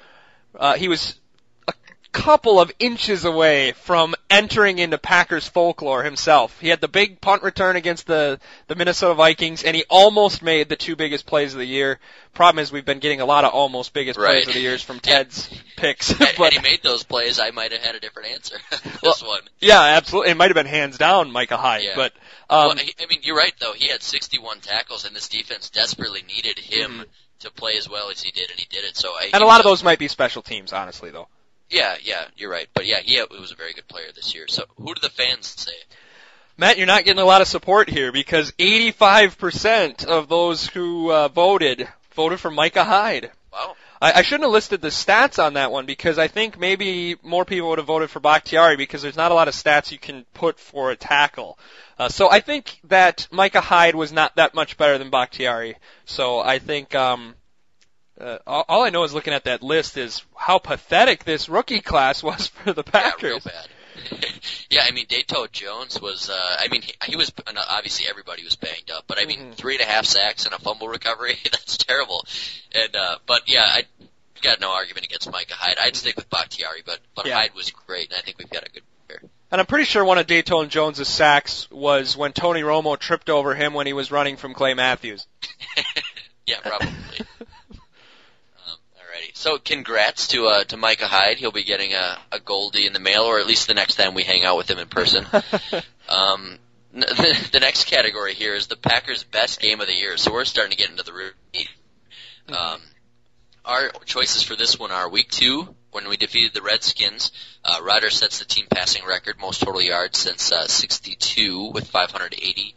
uh, he was a couple of inches away from entering into Packers folklore himself. He had the big punt return against the, the Minnesota Vikings, and he almost made the two biggest plays of the year. Problem is, we've been getting a lot of almost biggest plays of the years from Ted's picks. But had he made those plays, I might have had a different answer. this one. yeah, absolutely, it might have been hands down Micah Hyde, Yeah. but um, well, I mean, you're right though. He had 61 tackles, and this defense desperately needed him Mhm. To play as well as he did, and he did it. So, I, and a lot of those might be special teams, honestly, though. Yeah, yeah, you're right. But yeah, he was a very good player this year. So, who do the fans say? Matt, you're not getting a lot of support here because 85% of those who uh, voted voted for Micah Hyde. Wow. I, I shouldn't have listed the stats on that one because I think maybe more people would have voted for Bakhtiari because there's not a lot of stats you can put for a tackle. Uh, so I think that Micah Hyde was not that much better than Bakhtiari. So I think um, uh, all, all I know is looking at that list is how pathetic this rookie class was for the Packers. Yeah, real bad. Yeah, I mean, Datone Jones was, uh, I mean, he, he was, obviously everybody was banged up, but I mean, Mhm. three and a half sacks and a fumble recovery, that's terrible. And, uh, but yeah, I got no argument against Micah Hyde. I'd stick with Bakhtiari, but, but Yeah. Hyde was great, and I think we've got a good player. And I'm pretty sure one of Datone Jones's sacks was when Tony Romo tripped over him when he was running from Clay Matthews. yeah, probably. So congrats to uh, to Micah Hyde. He'll be getting a, a Goldie in the mail, or at least the next time we hang out with him in person. um, the, the next category here is the Packers' best game of the year. So we're starting to get into the root. Um, our choices for this one are Week Two when we defeated the Redskins. Uh, Ryder sets the team passing record, most total yards since uh, 62 with 580.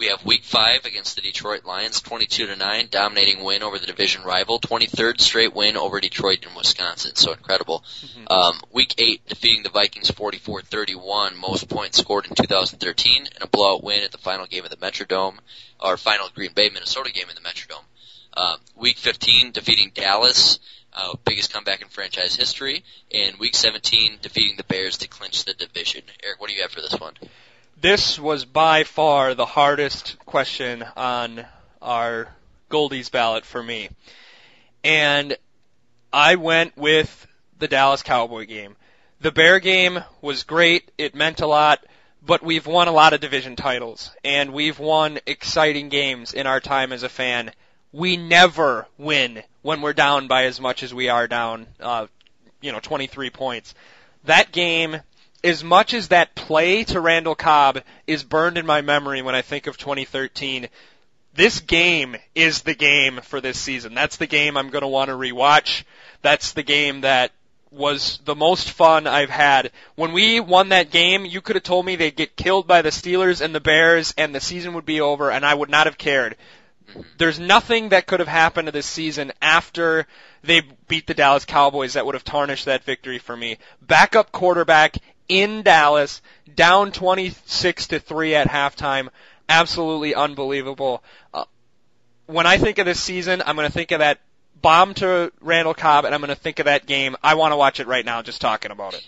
We have Week Five against the Detroit Lions, 22 to nine, dominating win over the division rival, 23rd straight win over Detroit in Wisconsin. So incredible. Um, week Eight defeating the Vikings 44-31, most points scored in 2013, and a blowout win at the final game of the Metrodome, or final Green Bay Minnesota game in the Metrodome. Um, week 15 defeating Dallas, uh, biggest comeback in franchise history, and Week 17 defeating the Bears to clinch the division. Eric, what do you have for this one? This was by far the hardest question on our Goldies ballot for me. And I went with the Dallas Cowboy game. The Bear game was great. It meant a lot, but we've won a lot of division titles and we've won exciting games in our time as a fan. We never win when we're down by as much as we are down, uh, you know, 23 points. That game as much as that play to Randall Cobb is burned in my memory when I think of 2013, this game is the game for this season. That's the game I'm going to want to rewatch. That's the game that was the most fun I've had. When we won that game, you could have told me they'd get killed by the Steelers and the Bears and the season would be over and I would not have cared. There's nothing that could have happened to this season after they beat the Dallas Cowboys that would have tarnished that victory for me. Backup quarterback in Dallas, down 26 to 3 at halftime. Absolutely unbelievable. Uh, when I think of this season, I'm going to think of that bomb to Randall Cobb and I'm going to think of that game. I want to watch it right now just talking about it.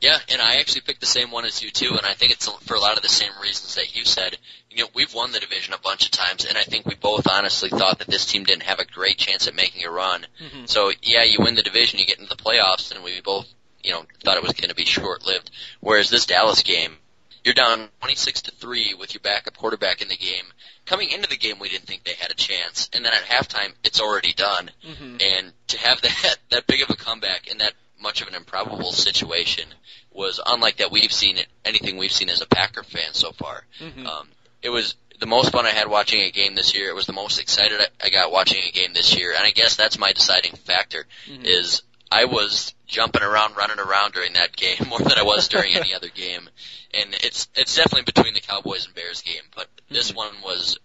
Yeah, and I actually picked the same one as you too, and I think it's for a lot of the same reasons that you said. You know, we've won the division a bunch of times, and I think we both honestly thought that this team didn't have a great chance at making a run. Mhm. So yeah, you win the division, you get into the playoffs, and we both, you know, thought it was going to be short-lived. Whereas this Dallas game, you're down 26 to three with your backup quarterback in the game. Coming into the game, we didn't think they had a chance, and then at halftime, it's already done. Mhm. And to have that that big of a comeback in that much of an improbable situation was unlike that we've seen it, anything we've seen as a Packer fan so far. Mhm. Um, it was the most fun I had watching a game this year. It was the most excited I- I got watching a game this year, and I guess that's my deciding factor. Mhm. Is I was jumping around, running around during that game more than I was during any other game, and it's it's definitely between the Cowboys and Bears game. But this Mhm. one was,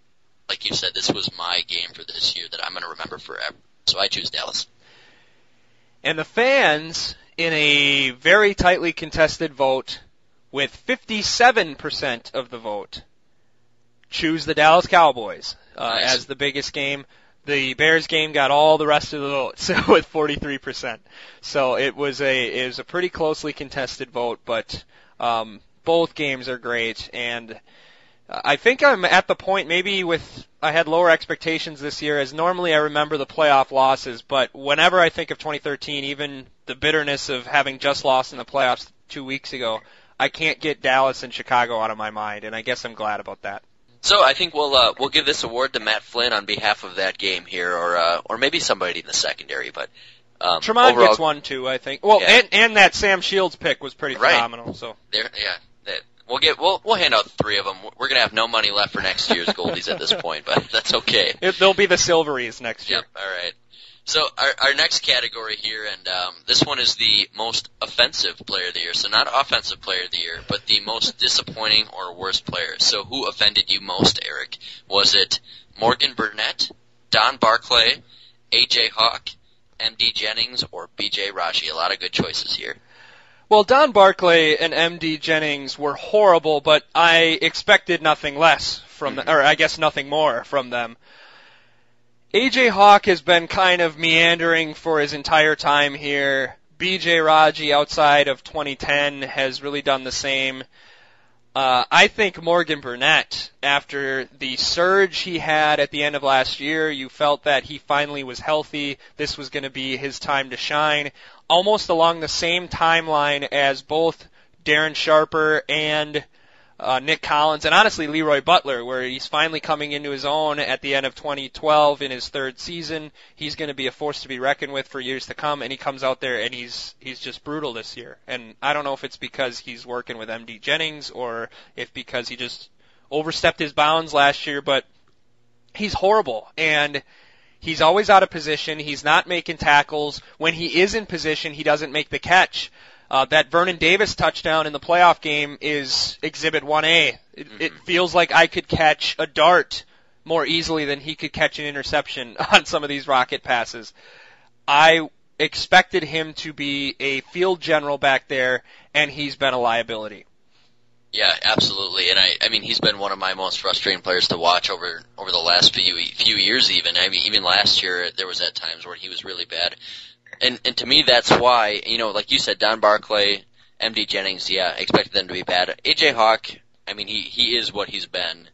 like you said, this was my game for this year that I'm going to remember forever. So I choose Dallas. And the fans, in a very tightly contested vote, with 57% of the vote, choose the Dallas Cowboys uh, Nice. as the biggest game. The Bears game got all the rest of the votes with 43%. So it was a it was a pretty closely contested vote, but um, both games are great, and I think I'm at the point maybe with I had lower expectations this year as normally I remember the playoff losses, but whenever I think of 2013, even the bitterness of having just lost in the playoffs two weeks ago, I can't get Dallas and Chicago out of my mind, and I guess I'm glad about that. So I think we'll uh, we'll give this award to Matt Flynn on behalf of that game here, or uh, or maybe somebody in the secondary. But um, Tramon overall, gets one too, I think. Well, Yeah. and and that Sam Shields pick was pretty Right. phenomenal. So there, yeah, that, we'll get we'll we'll hand out three of them. We're gonna have no money left for next year's Goldies at this point, but that's okay. it, they'll be the Silveries next year. Yep. All right. So our our next category here, and um, this one is the most offensive player of the year. So not offensive player of the year, but the most disappointing or worst player. So who offended you most, Eric? Was it Morgan Burnett, Don Barclay, AJ Hawk, MD Jennings, or BJ Raji? A lot of good choices here. Well, Don Barclay and MD Jennings were horrible, but I expected nothing less from them, or I guess nothing more from them. AJ Hawk has been kind of meandering for his entire time here. BJ Raji outside of 2010 has really done the same. Uh, I think Morgan Burnett, after the surge he had at the end of last year, you felt that he finally was healthy. This was going to be his time to shine. Almost along the same timeline as both Darren Sharper and uh, Nick Collins, and honestly Leroy Butler, where he's finally coming into his own at the end of 2012 in his third season. He's going to be a force to be reckoned with for years to come, and he comes out there and he's he's just brutal this year. And I don't know if it's because he's working with MD Jennings or if because he just overstepped his bounds last year, but he's horrible and. He's always out of position. He's not making tackles. When he is in position, he doesn't make the catch. Uh, that Vernon Davis touchdown in the playoff game is Exhibit 1A. It, it feels like I could catch a dart more easily than he could catch an interception on some of these rocket passes. I expected him to be a field general back there, and he's been a liability. Yeah, absolutely. And I, I mean, he's been one of my most frustrating players to watch over over the last few few years. Even I mean, even last year there was at times where he was really bad. And and to me, that's why you know, like you said, Don Barclay, MD Jennings, yeah, expected them to be bad. AJ Hawk, I mean, he he is what he's been.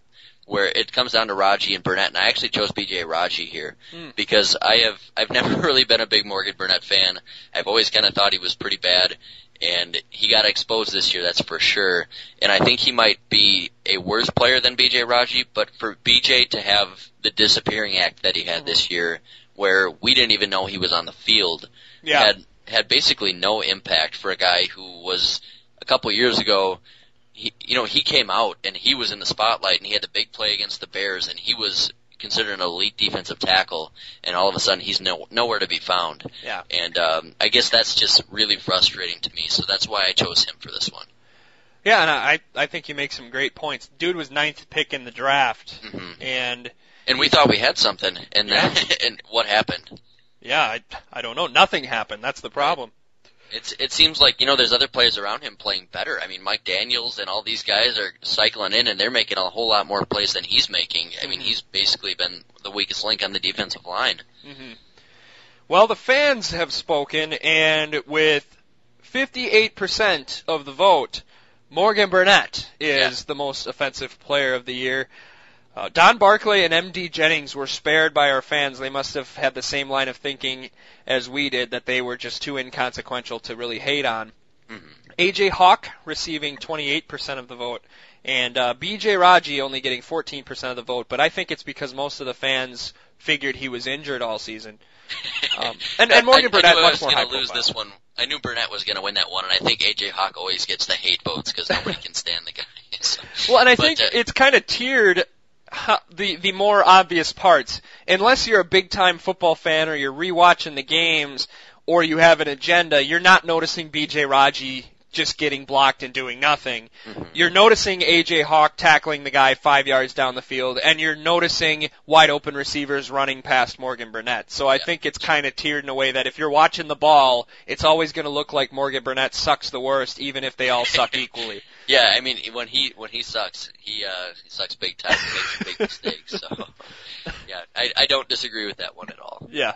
Where it comes down to Raji and Burnett, and I actually chose BJ Raji here Hmm. because I have I've never really been a big Morgan Burnett fan. I've always kind of thought he was pretty bad, and he got exposed this year, that's for sure. And I think he might be a worse player than BJ Raji, but for BJ to have the disappearing act that he had this year, where we didn't even know he was on the field, Yeah. had had basically no impact for a guy who was a couple years ago. He, you know, he came out and he was in the spotlight and he had the big play against the Bears and he was considered an elite defensive tackle and all of a sudden he's no, nowhere to be found. Yeah. And um, I guess that's just really frustrating to me. So that's why I chose him for this one. Yeah, and I I think you make some great points. Dude was ninth pick in the draft, hmm and And we thought we had something, and then, and what happened? Yeah, I I don't know. Nothing happened. That's the problem. It's it seems like you know there's other players around him playing better. I mean Mike Daniels and all these guys are cycling in and they're making a whole lot more plays than he's making. I mean Mhm. he's basically been the weakest link on the defensive line. hmm Well, the fans have spoken, and with 58% of the vote, Morgan Burnett is Yeah. the most offensive player of the year. Uh, Don Barclay and MD Jennings were spared by our fans. They must have had the same line of thinking as we did, that they were just too inconsequential to really hate on. Mhm. AJ Hawk receiving 28% of the vote, and uh, BJ Raji only getting 14% of the vote. But I think it's because most of the fans figured he was injured all season. Um, and- and Morgan I, Burnett I I much was more high lose profile. this one. I knew Burnett was going to win that one, and I think AJ Hawk always gets the hate votes because nobody can stand the guy. So, Well, and I but, think uh, it's kind of tiered the the more obvious parts. Unless you're a big time football fan or you're rewatching the games or you have an agenda, you're not noticing BJ Raji just getting blocked and doing nothing. mhm. You're noticing AJ Hawk tackling the guy five yards down the field, and you're noticing wide open receivers running past Morgan Burnett. So I Yeah. think it's kind of tiered in a way that if you're watching the ball, it's always going to look like Morgan Burnett sucks the worst, even if they all suck equally. Yeah, I mean when he when he sucks, he uh he sucks big time, he makes big mistakes. So yeah, I I don't disagree with that one at all. Yeah.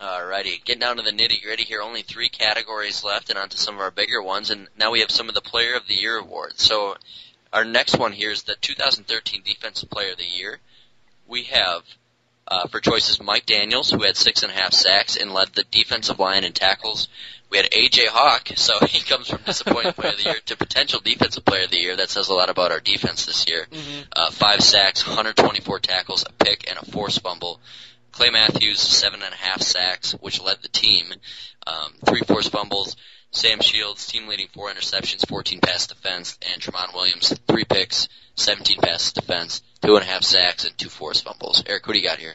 Alrighty, getting down to the nitty gritty here. Only three categories left, and onto some of our bigger ones. And now we have some of the Player of the Year awards. So our next one here is the 2013 Defensive Player of the Year. We have uh, for choices Mike Daniels, who had six and a half sacks and led the defensive line in tackles. We had AJ Hawk, so he comes from disappointing player of the year to potential defensive player of the year. That says a lot about our defense this year. Mm-hmm. Uh, five sacks, 124 tackles, a pick, and a forced fumble. Clay Matthews, seven and a half sacks, which led the team. Um, three forced fumbles. Sam Shields, team leading four interceptions, 14 pass defense, and Tramon Williams, three picks, 17 pass defense, two and a half sacks, and two forced fumbles. Eric, what do you got here?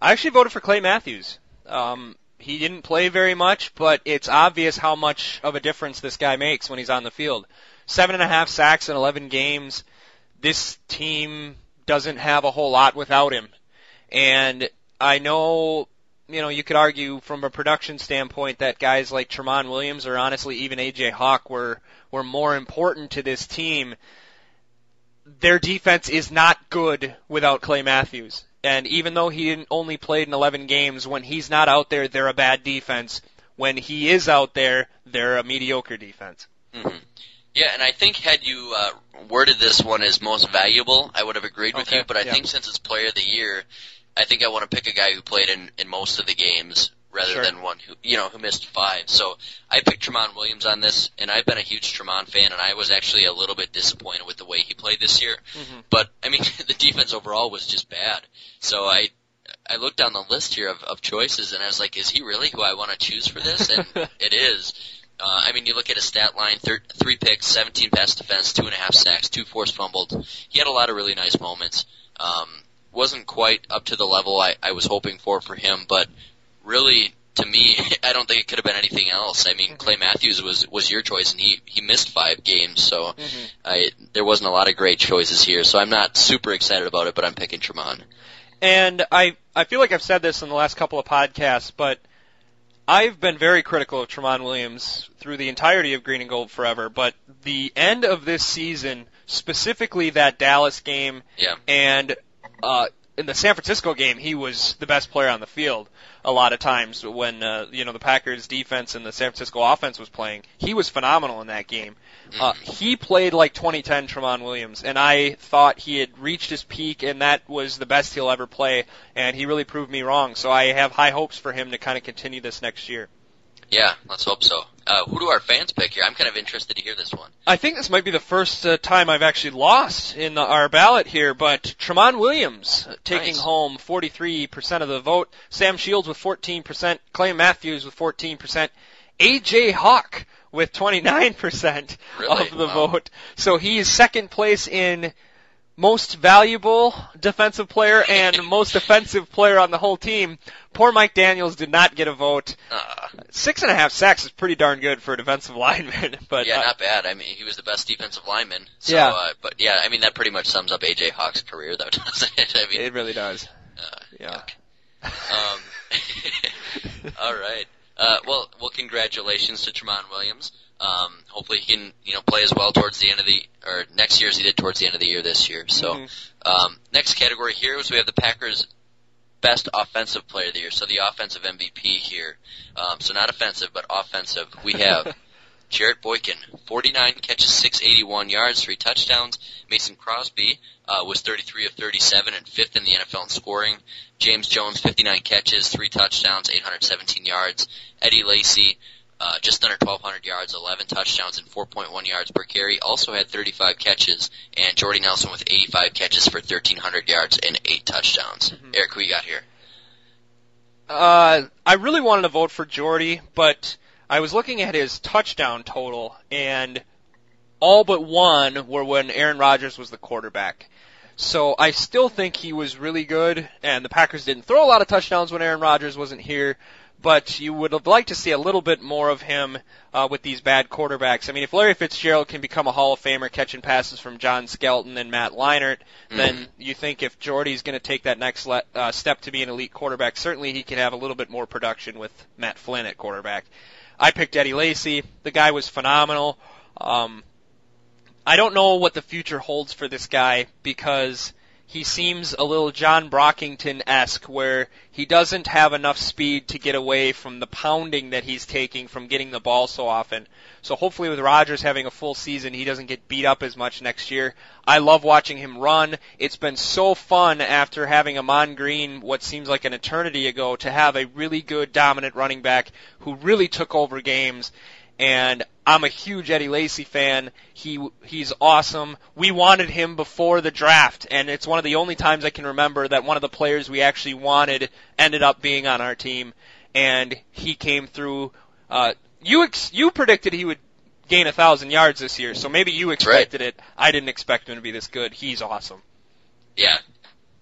I actually voted for Clay Matthews. Um, he didn't play very much, but it's obvious how much of a difference this guy makes when he's on the field. Seven and a half sacks in 11 games. This team doesn't have a whole lot without him. And I know, you know, you could argue from a production standpoint that guys like Tramon Williams or honestly even AJ Hawk were, were more important to this team. Their defense is not good without Clay Matthews. And even though he didn't- only played in 11 games, when he's not out there, they're a bad defense. When he is out there, they're a mediocre defense. hmm Yeah, and I think had you uh, worded this one as most valuable, I would have agreed with Okay, you. But I yeah. think since it's Player of the Year, I think I want to pick a guy who played in, in most of the games rather Sure. than one who you know who missed five. So I picked Tramon Williams on this, and I've been a huge Tramon fan, and I was actually a little bit disappointed with the way he played this year. Mhm. But I mean, the defense overall was just bad. So I I looked down the list here of, of choices, and I was like, is he really who I want to choose for this? And it is. Uh, I mean, you look at his stat line: thir- three picks, 17 pass defense, two and a half sacks, two forced fumbled. He had a lot of really nice moments. Um, wasn't quite up to the level I, I was hoping for for him, but really, to me, I don't think it could have been anything else. I mean, mm-hmm. Clay Matthews was was your choice, and he he missed five games, so mm-hmm. I there wasn't a lot of great choices here. So I'm not super excited about it, but I'm picking Tramon. And I, I feel like I've said this in the last couple of podcasts, but I've been very critical of Tramon Williams through the entirety of Green and Gold Forever, but the end of this season, specifically that Dallas game Yeah. and uh, in the San Francisco game, he was the best player on the field a lot of times when uh, you know the Packers defense and the San Francisco offense was playing. He was phenomenal in that game. Uh, he played like 2010 Tramon Williams, and I thought he had reached his peak, and that was the best he'll ever play. And he really proved me wrong. So I have high hopes for him to kind of continue this next year. Yeah, let's hope so. Uh, who do our fans pick here? I'm kind of interested to hear this one. I think this might be the first uh, time I've actually lost in the, our ballot here, but Tramon Williams uh, taking Nice. home 43% of the vote, Sam Shields with 14%, Clay Matthews with 14%, AJ Hawk with 29% Really? of the Wow. vote. So he's second place in most valuable defensive player and most offensive player on the whole team. Poor Mike Daniels did not get a vote. Uh, Six and a half sacks is pretty darn good for a defensive lineman, but yeah, uh, not bad. I mean, he was the best defensive lineman. So, Yeah. Uh, but yeah, I mean that pretty much sums up AJ Hawk's career, though, doesn't it? I mean, it really does. uh, Yeah. Um, all right. Uh, well, well, congratulations to Tramon Williams. Um, hopefully he can, you know, play as well towards the end of the, or next year as he did towards the end of the year this year. So, Mhm. um, next category here is we have the Packers best offensive player of the year. So the offensive MVP here. Um, so not offensive, but offensive. We have Jarrett Boykin, 49 catches, 681 yards, three touchdowns. Mason Crosby uh, was 33 of 37 and fifth in the NFL in scoring. James Jones, 59 catches, three touchdowns, 817 yards. Eddie Lacy, uh, just under 1,200 yards, 11 touchdowns, and 4.1 yards per carry. Also had 35 catches, and Jordy Nelson with 85 catches for 1,300 yards and eight touchdowns. Eric, who you got here? Uh, I really wanted to vote for Jordy, but I was looking at his touchdown total, and all but one were when Aaron Rodgers was the quarterback. So I still think he was really good, and the Packers didn't throw a lot of touchdowns when Aaron Rodgers wasn't here. But you would have liked to see a little bit more of him uh, with these bad quarterbacks. I mean, if Larry Fitzgerald can become a Hall of Famer catching passes from John Skelton and Matt Leinart, then you think if Jordy's going to take that next le- uh, step to be an elite quarterback, certainly he can have a little bit more production with Matt Flynn at quarterback. I picked Eddie Lacy. The guy was phenomenal. Um, I don't know what the future holds for this guy because he seems a little John Brockington-esque where he doesn't have enough speed to get away from the pounding that he's taking from getting the ball so often. So hopefully with Rodgers having a full season, he doesn't get beat up as much next year. I love watching him run. It's been so fun after having Ahman Green what seems like an eternity ago to have a really good dominant running back who really took over games and I'm a huge Eddie Lacy fan. He he's awesome. We wanted him before the draft, and it's one of the only times I can remember that one of the players we actually wanted ended up being on our team, and he came through. Uh, you ex- you predicted he would gain a thousand yards this year, so maybe you expected it. I didn't expect him to be this good. He's awesome. Yeah,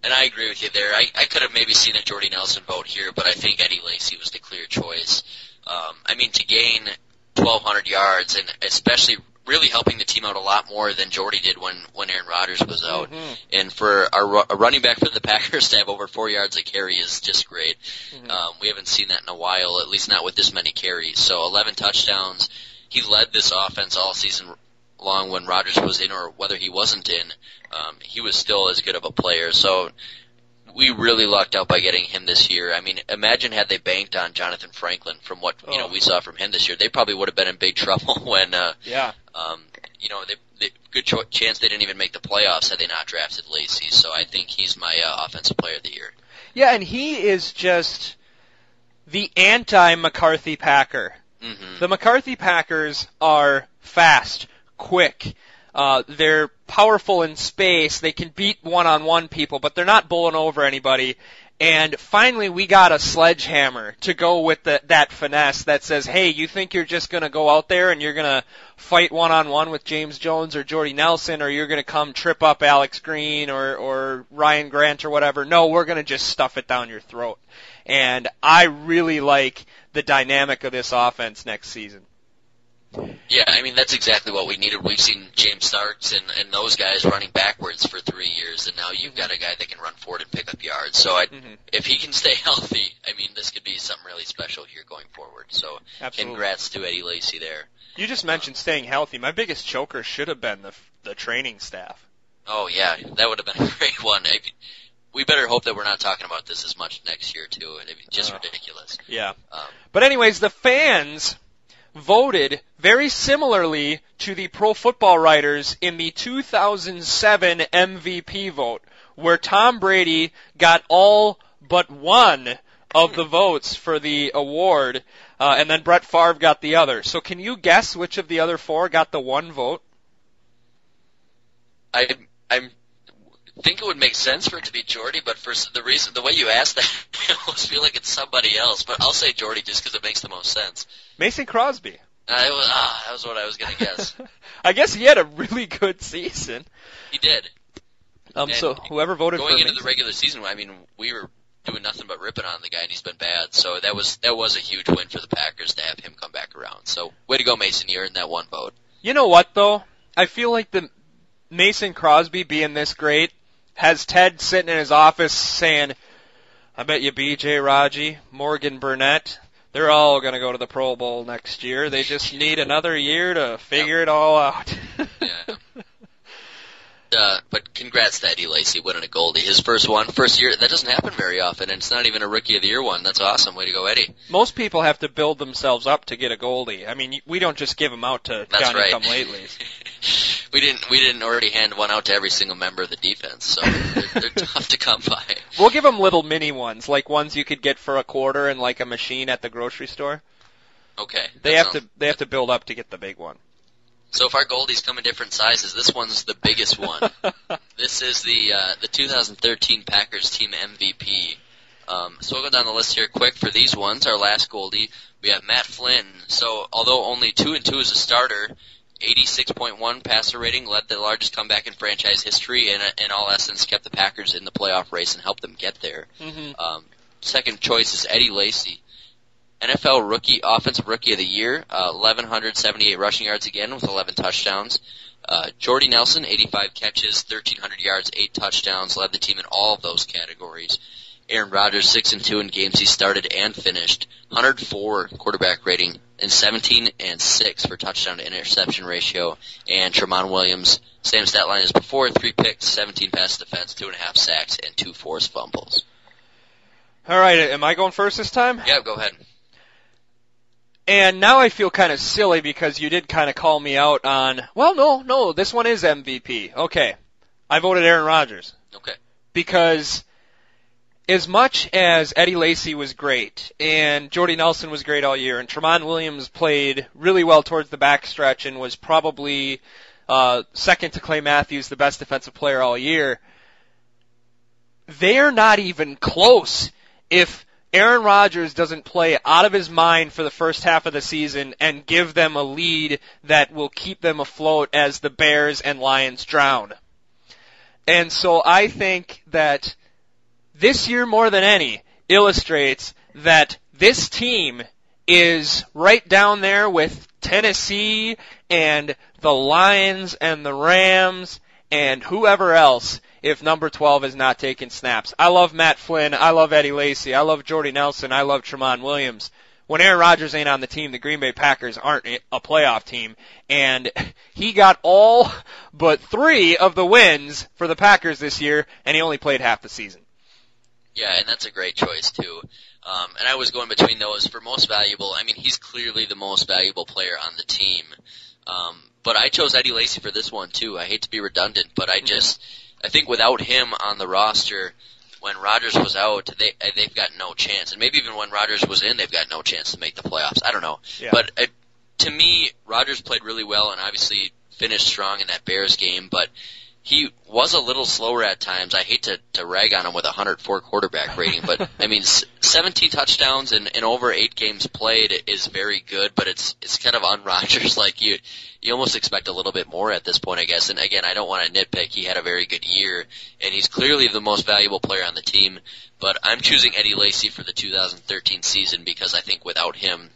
and I agree with you there. I, I could have maybe seen a Jordy Nelson vote here, but I think Eddie Lacy was the clear choice. Um, I mean, to gain 1,200 yards and especially really helping the team out a lot more than Jordy did when when Aaron Rodgers was out. And for a, ru- a running back for the Packers to have over four yards a carry is just great. Um, we haven't seen that in a while, at least not with this many carries. So 11 touchdowns. He led this offense all season long when Rodgers was in or whether he wasn't in. Um, he was still as good of a player. So we really lucked out by getting him this year. I mean, imagine had they banked on Jonathan Franklin from what you know Oh. we saw from him this year. They probably would have been in big trouble when uh, Yeah. um, you know, they, they, good cho- chance they didn't even make the playoffs had they not drafted Lacy. So I think he's my uh, offensive player of the year. Yeah, and he is just the anti McCarthy Packer. hmm The McCarthy Packers are fast, quick. Uh, they're powerful in space. They can beat one-on-one people, but they're not bowling over anybody. And finally, we got a sledgehammer to go with the, that finesse that says, "Hey, you think you're just going to go out there and you're going to fight one-on-one with James Jones or Jordy Nelson, or you're going to come trip up Alex Green or or Ryan Grant or whatever? No, we're going to just stuff it down your throat." And I really like the dynamic of this offense next season. Yeah, I mean that's exactly what we needed. We've seen James Starks and, and those guys running backwards for three years, and now you've got a guy that can run forward and pick up yards. So I, Mhm. if he can stay healthy, I mean this could be something really special here going forward. So Absolutely. congrats to Eddie Lacy there. You just mentioned staying healthy. My biggest choker should have been the the training staff. Oh yeah, that would have been a great one. I, we better hope that we're not talking about this as much next year too. And it'd be just Uh. ridiculous. Yeah. Um, But anyways, the fans voted very similarly to the Pro Football Writers in the 2007 MVP vote, where Tom Brady got all but one of the votes for the award, uh, and then Brett Favre got the other. So can you guess which of the other four got the one vote? I I'm think it would make sense for it to be Jordy, but for the reason the way you asked that, I almost feel like it's somebody else. But I'll say Jordy just because it makes the most sense. Mason Crosby. I was, ah, that was what I was gonna guess. I guess he had a really good season. he did. Um, And so whoever voted for Going for into Mason- the regular season, I mean, we were doing nothing but ripping on the guy, and he's been bad. So that was that was a huge win for the Packers to have him come back around. So way to go, Mason! You earned that one vote. You know what though? I feel like the Mason Crosby being this great has Ted sitting in his office saying, "I bet you B.J. Raji, Morgan Burnett, they're all going to go to the Pro Bowl next year. They just need another year to figure it all out." Yeah. uh, but congrats to Eddie Lacy winning a Goldie. His first one, first year. That doesn't happen very often, and it's not even a Rookie of the Year one. That's awesome. Way to go, Eddie. Most people have to build themselves up to get a Goldie. I mean, we don't just give them out to That's Johnny right. come lately. we didn't we didn't already hand one out to every single member of the defense, so they're, they're tough to come by. We'll give them little mini ones, like ones you could get for a quarter in like a machine at the grocery store. Okay. They have sounds- to they have to build up to get the big one. So if our Goldies come in different sizes, this one's the biggest one. this is the uh, the 2013 Packers team MVP. Um, so we'll go down the list here quick for these ones. Our last Goldie, we have Matt Flynn. So although only two and two as a starter, 86.1 passer rating, led the largest comeback in franchise history, and in all essence kept the Packers in the playoff race and helped them get there. hmm Um, second choice is Eddie Lacy. NFL rookie, offensive rookie of the year, uh, 1178 rushing yards again with 11 touchdowns. Uh, Jordy Nelson, 85 catches, 1300 yards, 8 touchdowns, led the team in all of those categories. Aaron Rodgers, 6 and 2 in games he started and finished, 104 quarterback rating, and 17 and 6 for touchdown to interception ratio. And Tramon Williams, same stat line as before, 3 picks, 17 pass defense, 2.5 sacks, and 2 forced fumbles. All right, am I going first this time? Yeah, go ahead. And now I feel kind of silly because you did kind of call me out on. Well, no, no, this one is MVP. Okay, I voted Aaron Rodgers Okay. because as much as Eddie Lacy was great and Jordy Nelson was great all year and Tramon Williams played really well towards the backstretch and was probably uh, second to Clay Matthews, the best defensive player all year, they're not even close if Aaron Rodgers doesn't play out of his mind for the first half of the season and give them a lead that will keep them afloat as the Bears and Lions drown. And so I think that this year more than any illustrates that this team is right down there with Tennessee and the Lions and the Rams and whoever else if number 12 is not taking snaps. I love Matt Flynn. I love Eddie Lacy. I love Jordy Nelson. I love Tramon Williams. When Aaron Rodgers ain't on the team, the Green Bay Packers aren't a playoff team. And he got all but three of the wins for the Packers this year, and he only played half the season. Yeah, and that's a great choice too. Um, and I was going between those for most valuable. I mean, he's clearly the most valuable player on the team. Um, but I chose Eddie Lacy for this one too. I hate to be redundant, but I just I think without him on the roster, when Rodgers was out, they they've got no chance. And maybe even when Rodgers was in, they've got no chance to make the playoffs. I don't know. Yeah. But uh, to me, Rodgers played really well and obviously finished strong in that Bears game. But he was a little slower at times. I hate to, to rag on him with a 104 quarterback rating, but I mean, 17 touchdowns and, and over eight games played is very good, but it's it's kind of on Rodgers. Like you, you almost expect a little bit more at this point, I guess. And again, I don't want to nitpick. He had a very good year, and he's clearly the most valuable player on the team. But I'm choosing Eddie Lacy for the 2013 season because I think without him,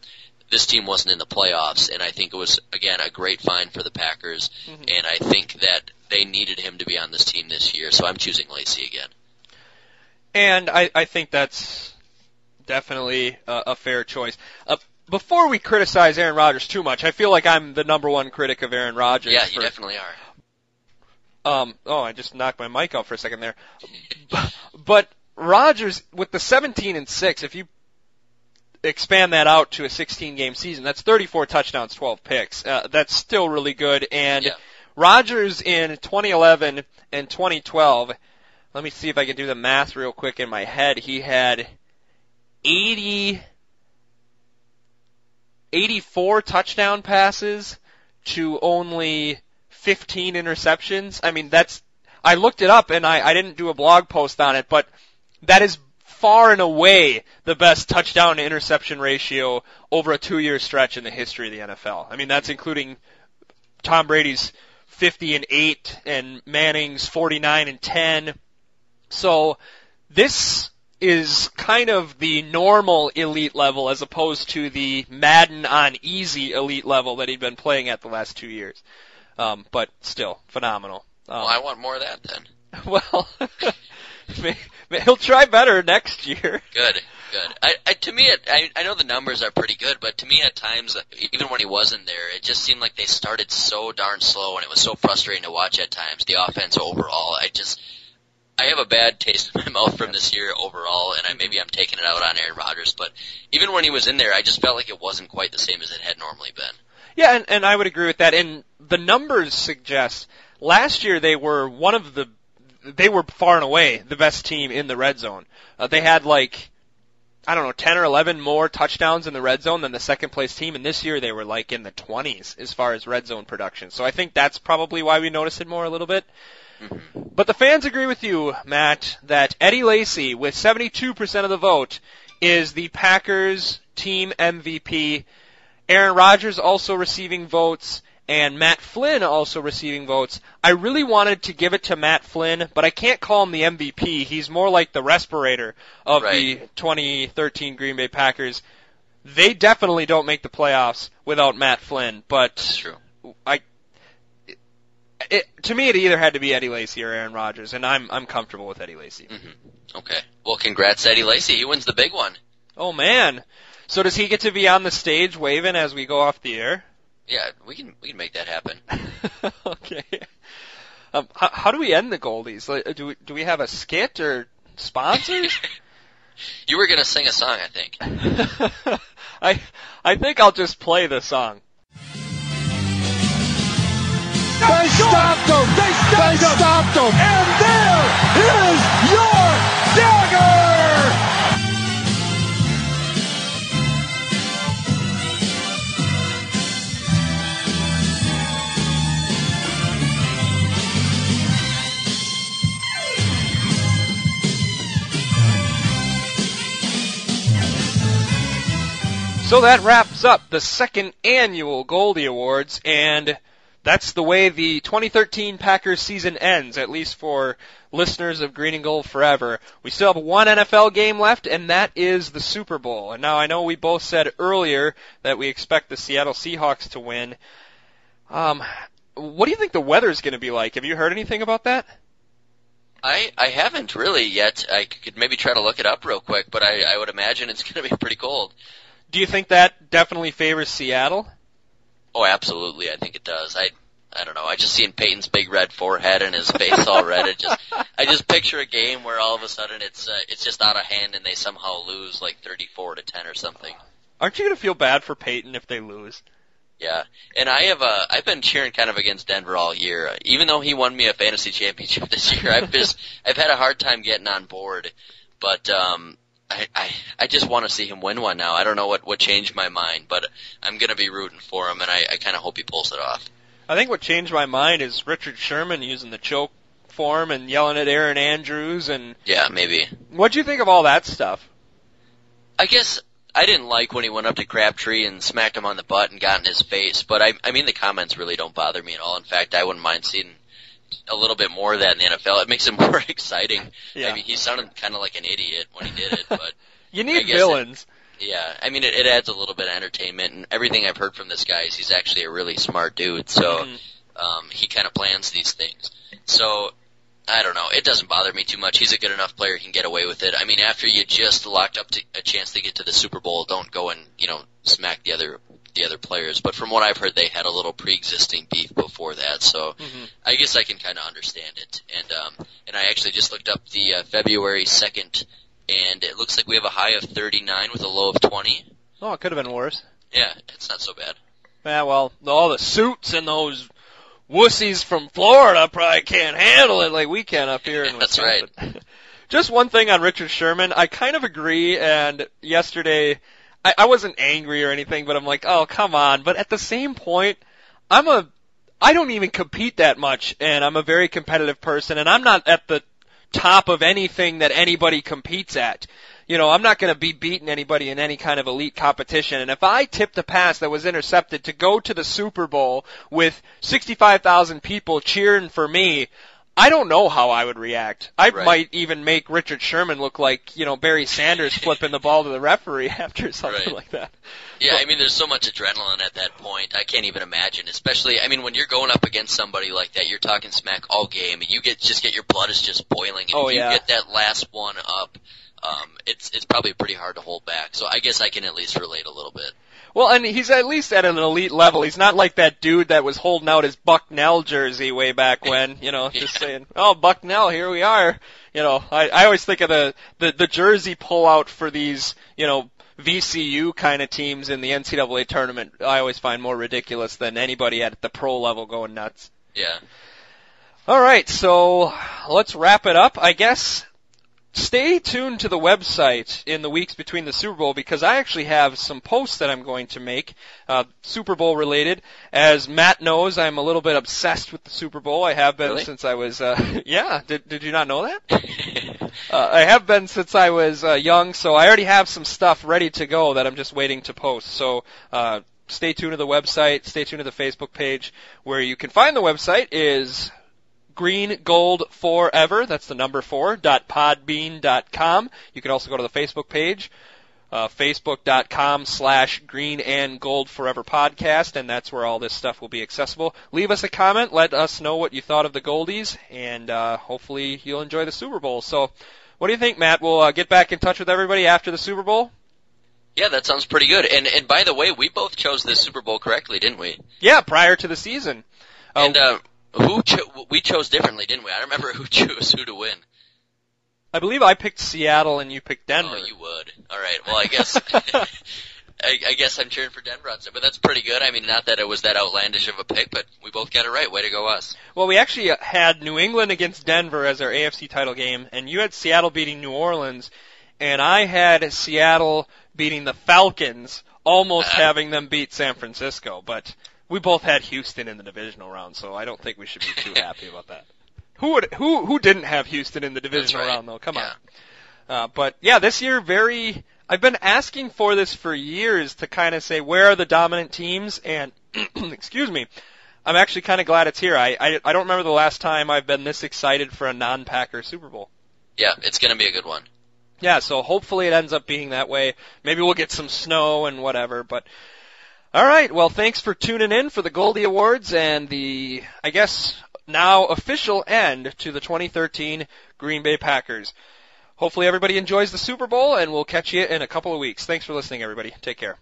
this team wasn't in the playoffs, and I think it was again a great find for the Packers, mm-hmm. and I think that they needed him to be on this team this year. So I'm choosing Lacy again. And I, I think that's definitely a, a fair choice. Uh, before we criticize Aaron Rodgers too much, I feel like I'm the number one critic of Aaron Rodgers. Yeah, for, you definitely are. Um, oh, I just knocked my mic out for a second there. but, but Rodgers with the 17 and 6, if you expand that out to a 16 game season, that's 34 touchdowns, 12 picks. Uh, that's still really good. And Yeah. Rodgers in 2011 and 2012, let me see if I can do the math real quick in my head. He had 80, 84 touchdown passes to only 15 interceptions. I mean, that's, I looked it up and I, I didn't do a blog post on it, but that is far and away the best touchdown to interception ratio over a two year stretch in the history of the NFL. I mean, that's including Tom Brady's 50 and 8 and Manning's 49 and 10. So this is kind of the normal elite level as opposed to the Madden on easy elite level that he'd been playing at the last two years. Um, but still, phenomenal. Um, Well, I want more of that then. well, he'll try better next year. Good. Good. I, I to me, it, I I know the numbers are pretty good, but to me at times, even when he wasn't there, it just seemed like they started so darn slow, and it was so frustrating to watch at times. The offense overall, I just. I have a bad taste in my mouth from this year overall, and I, maybe I'm taking it out on Aaron Rodgers. But even when he was in there, I just felt like it wasn't quite the same as it had normally been. Yeah, and, and I would agree with that. And the numbers suggest last year they were one of the they were far and away the best team in the red zone. Uh, they had like I don't know, 10 or 11 more touchdowns in the red zone than the second place team, and this year they were like in the 20s as far as red zone production. So I think that's probably why we notice it more a little bit. Mm-hmm. But the fans agree with you, Matt, that Eddie Lacy, with 72% of the vote, is the Packers team MVP. Aaron Rodgers also receiving votes, and Matt Flynn also receiving votes. I really wanted to give it to Matt Flynn, but I can't call him the MVP. He's more like the respirator of the 2013 Green Bay Packers. They definitely don't make the playoffs without Matt Flynn, but true. I it, to me it either had to be Eddie Lacy or Aaron Rodgers, and I'm I'm comfortable with Eddie Lacy. hmm Okay. Well, congrats, Eddie Lacy. He wins the big one. Oh man. So does he get to be on the stage waving as we go off the air? Yeah, we can we can make that happen. okay. Um, how, how do we end the Goldies? Like, do we, do we have a skit or sponsors? You were gonna sing a song, I think. I I think I'll just play the song. They stopped him. They stopped, him. stopped him. And there is So that wraps up the second annual Goldie Awards, and that's the way the 2013 Packers season ends, at least for listeners of Green and Gold Forever. We still have one NFL game left, and that is the Super Bowl. And now I know we both said earlier that we expect the Seattle Seahawks to win. Um, what do you think the weather is going to be like? Have you heard anything about that? I I haven't really yet. I could maybe try to look it up real quick, but I I would imagine it's gonna be pretty cold. Do you think that definitely favors Seattle? Oh, absolutely. I think it does. I I don't know. I just seen Peyton's big red forehead and his face all red. It just I just picture a game where all of a sudden it's uh, it's just out of hand and they somehow lose like 34 to 10 or something. Aren't you going to feel bad for Peyton if they lose? Yeah, and I have uh, I've been cheering kind of against Denver all year. Even though he won me a fantasy championship this year, I've just I've had a hard time getting on board. But um, I I, I just want to see him win one now. I don't know what what changed my mind, but I'm gonna be rooting for him, and I I kind of hope he pulls it off. I think what changed my mind is Richard Sherman using the choke form and yelling at Erin Andrews. And Yeah, maybe. what'd you think of all that stuff? I guess I didn't like when he went up to Crabtree and smacked him on the butt and got in his face, but I I mean the comments really don't bother me at all. In fact, I wouldn't mind seeing a little bit more of that in the NFL. It makes it more exciting. Yeah. I mean, he sounded kind of like an idiot when he did it, but You need villains. yeah, I mean, it, it adds a little bit of entertainment, and everything I've heard from this guy is he's actually a really smart dude. So Mhm. um, he kind of plans these things. So I don't know. It doesn't bother me too much. He's a good enough player; he can get away with it. I mean, after you just locked up to a chance to get to the Super Bowl, don't go and you know smack the other the other players. But from what I've heard, they had a little pre-existing beef before that, so Mhm. I guess I can kind of understand it. And um, and I actually just looked up the uh, February second, and it looks like we have a high of 39 with a low of 20. Oh, it could have been worse. Yeah, it's not so bad. Yeah, well, all the suits and those wussies from Florida probably can't handle it like we can up here in That's Wisconsin. Just one thing on Richard Sherman, I kind of agree. And yesterday, I, I wasn't angry or anything, but I'm like, oh come on. But at the same point, I'm a, I don't even compete that much, and I'm a very competitive person, and I'm not at the top of anything that anybody competes at. You know, I'm not going to be beating anybody in any kind of elite competition. And if I tipped a pass that was intercepted to go to the Super Bowl with 65,000 people cheering for me, I don't know how I would react. I Right. might even make Richard Sherman look like, you know, Barry Sanders flipping the ball to the referee after something Right. like that. Yeah, I mean, there's so much adrenaline at that point. I can't even imagine. Especially, I mean, when you're going up against somebody like that, you're talking smack all game, and you get just get your blood is just boiling. And Oh, if you yeah. get that last one up, um, it's it's probably pretty hard to hold back. So I guess I can at least relate a little bit. Well, and he's at least at an elite level. He's not like that dude that was holding out his Bucknell jersey way back when, you know, just Yeah. saying, "Oh, Bucknell, here we are." You know, I I always think of the the, the jersey pullout for these, you know, VCU kind of teams in the NCAA tournament. I always find more ridiculous than anybody at the pro level going nuts. Yeah. All right, so let's wrap it up. I guess stay tuned to the website in the weeks between the Super Bowl because I actually have some posts that I'm going to make, uh, Super Bowl related. As Matt knows, I'm a little bit obsessed with the Super Bowl. I have been Really? since I was, uh, yeah. Did did you not know that? Uh, I have been since I was uh, young, so I already have some stuff ready to go that I'm just waiting to post. So uh, stay tuned to the website, stay tuned to the Facebook page. Where you can find the website is Green Gold Forever. That's the number four. Dot podbean. Dot com. You can also go to the Facebook page. Uh, Facebook.com slash Green and Gold Forever podcast, and that's where all this stuff will be accessible. Leave us a comment. Let us know what you thought of the Goldies, and uh, hopefully you'll enjoy the Super Bowl. So, what do you think, Matt? We'll uh, get back in touch with everybody after the Super Bowl. Yeah, that sounds pretty good. And and by the way, we both chose the Super Bowl correctly, didn't we? Yeah, prior to the season. And uh, who cho- we chose differently, didn't we? I don't remember who chose who to win. I believe I picked Seattle and you picked Denver. Oh, you would. All right. Well, I guess. I, I guess I'm cheering for Denver on but that's pretty good. I mean, not that it was that outlandish of a pick, but we both got it right. Way to go, us. Well, we actually had New England against Denver as our AFC title game, and you had Seattle beating New Orleans, and I had Seattle beating the Falcons, almost Uh. having them beat San Francisco, but we both had Houston in the divisional round, so I don't think we should be too happy about that. Who would who who didn't have Houston in the divisional right. round though? Come Yeah. on. Uh, but yeah, this year very. I've been asking for this for years to kind of say where are the dominant teams, and excuse me, I'm actually kind of glad it's here. I, I I don't remember the last time I've been this excited for a non-Packer Super Bowl. Yeah, it's gonna be a good one. Yeah, so hopefully it ends up being that way. Maybe we'll get some snow and whatever, but all right. Well, thanks for tuning in for the Goldie Awards and the I guess now official end to the 2013 Green Bay Packers. Hopefully everybody enjoys the Super Bowl and we'll catch you in a couple of weeks. Thanks for listening everybody. Take care.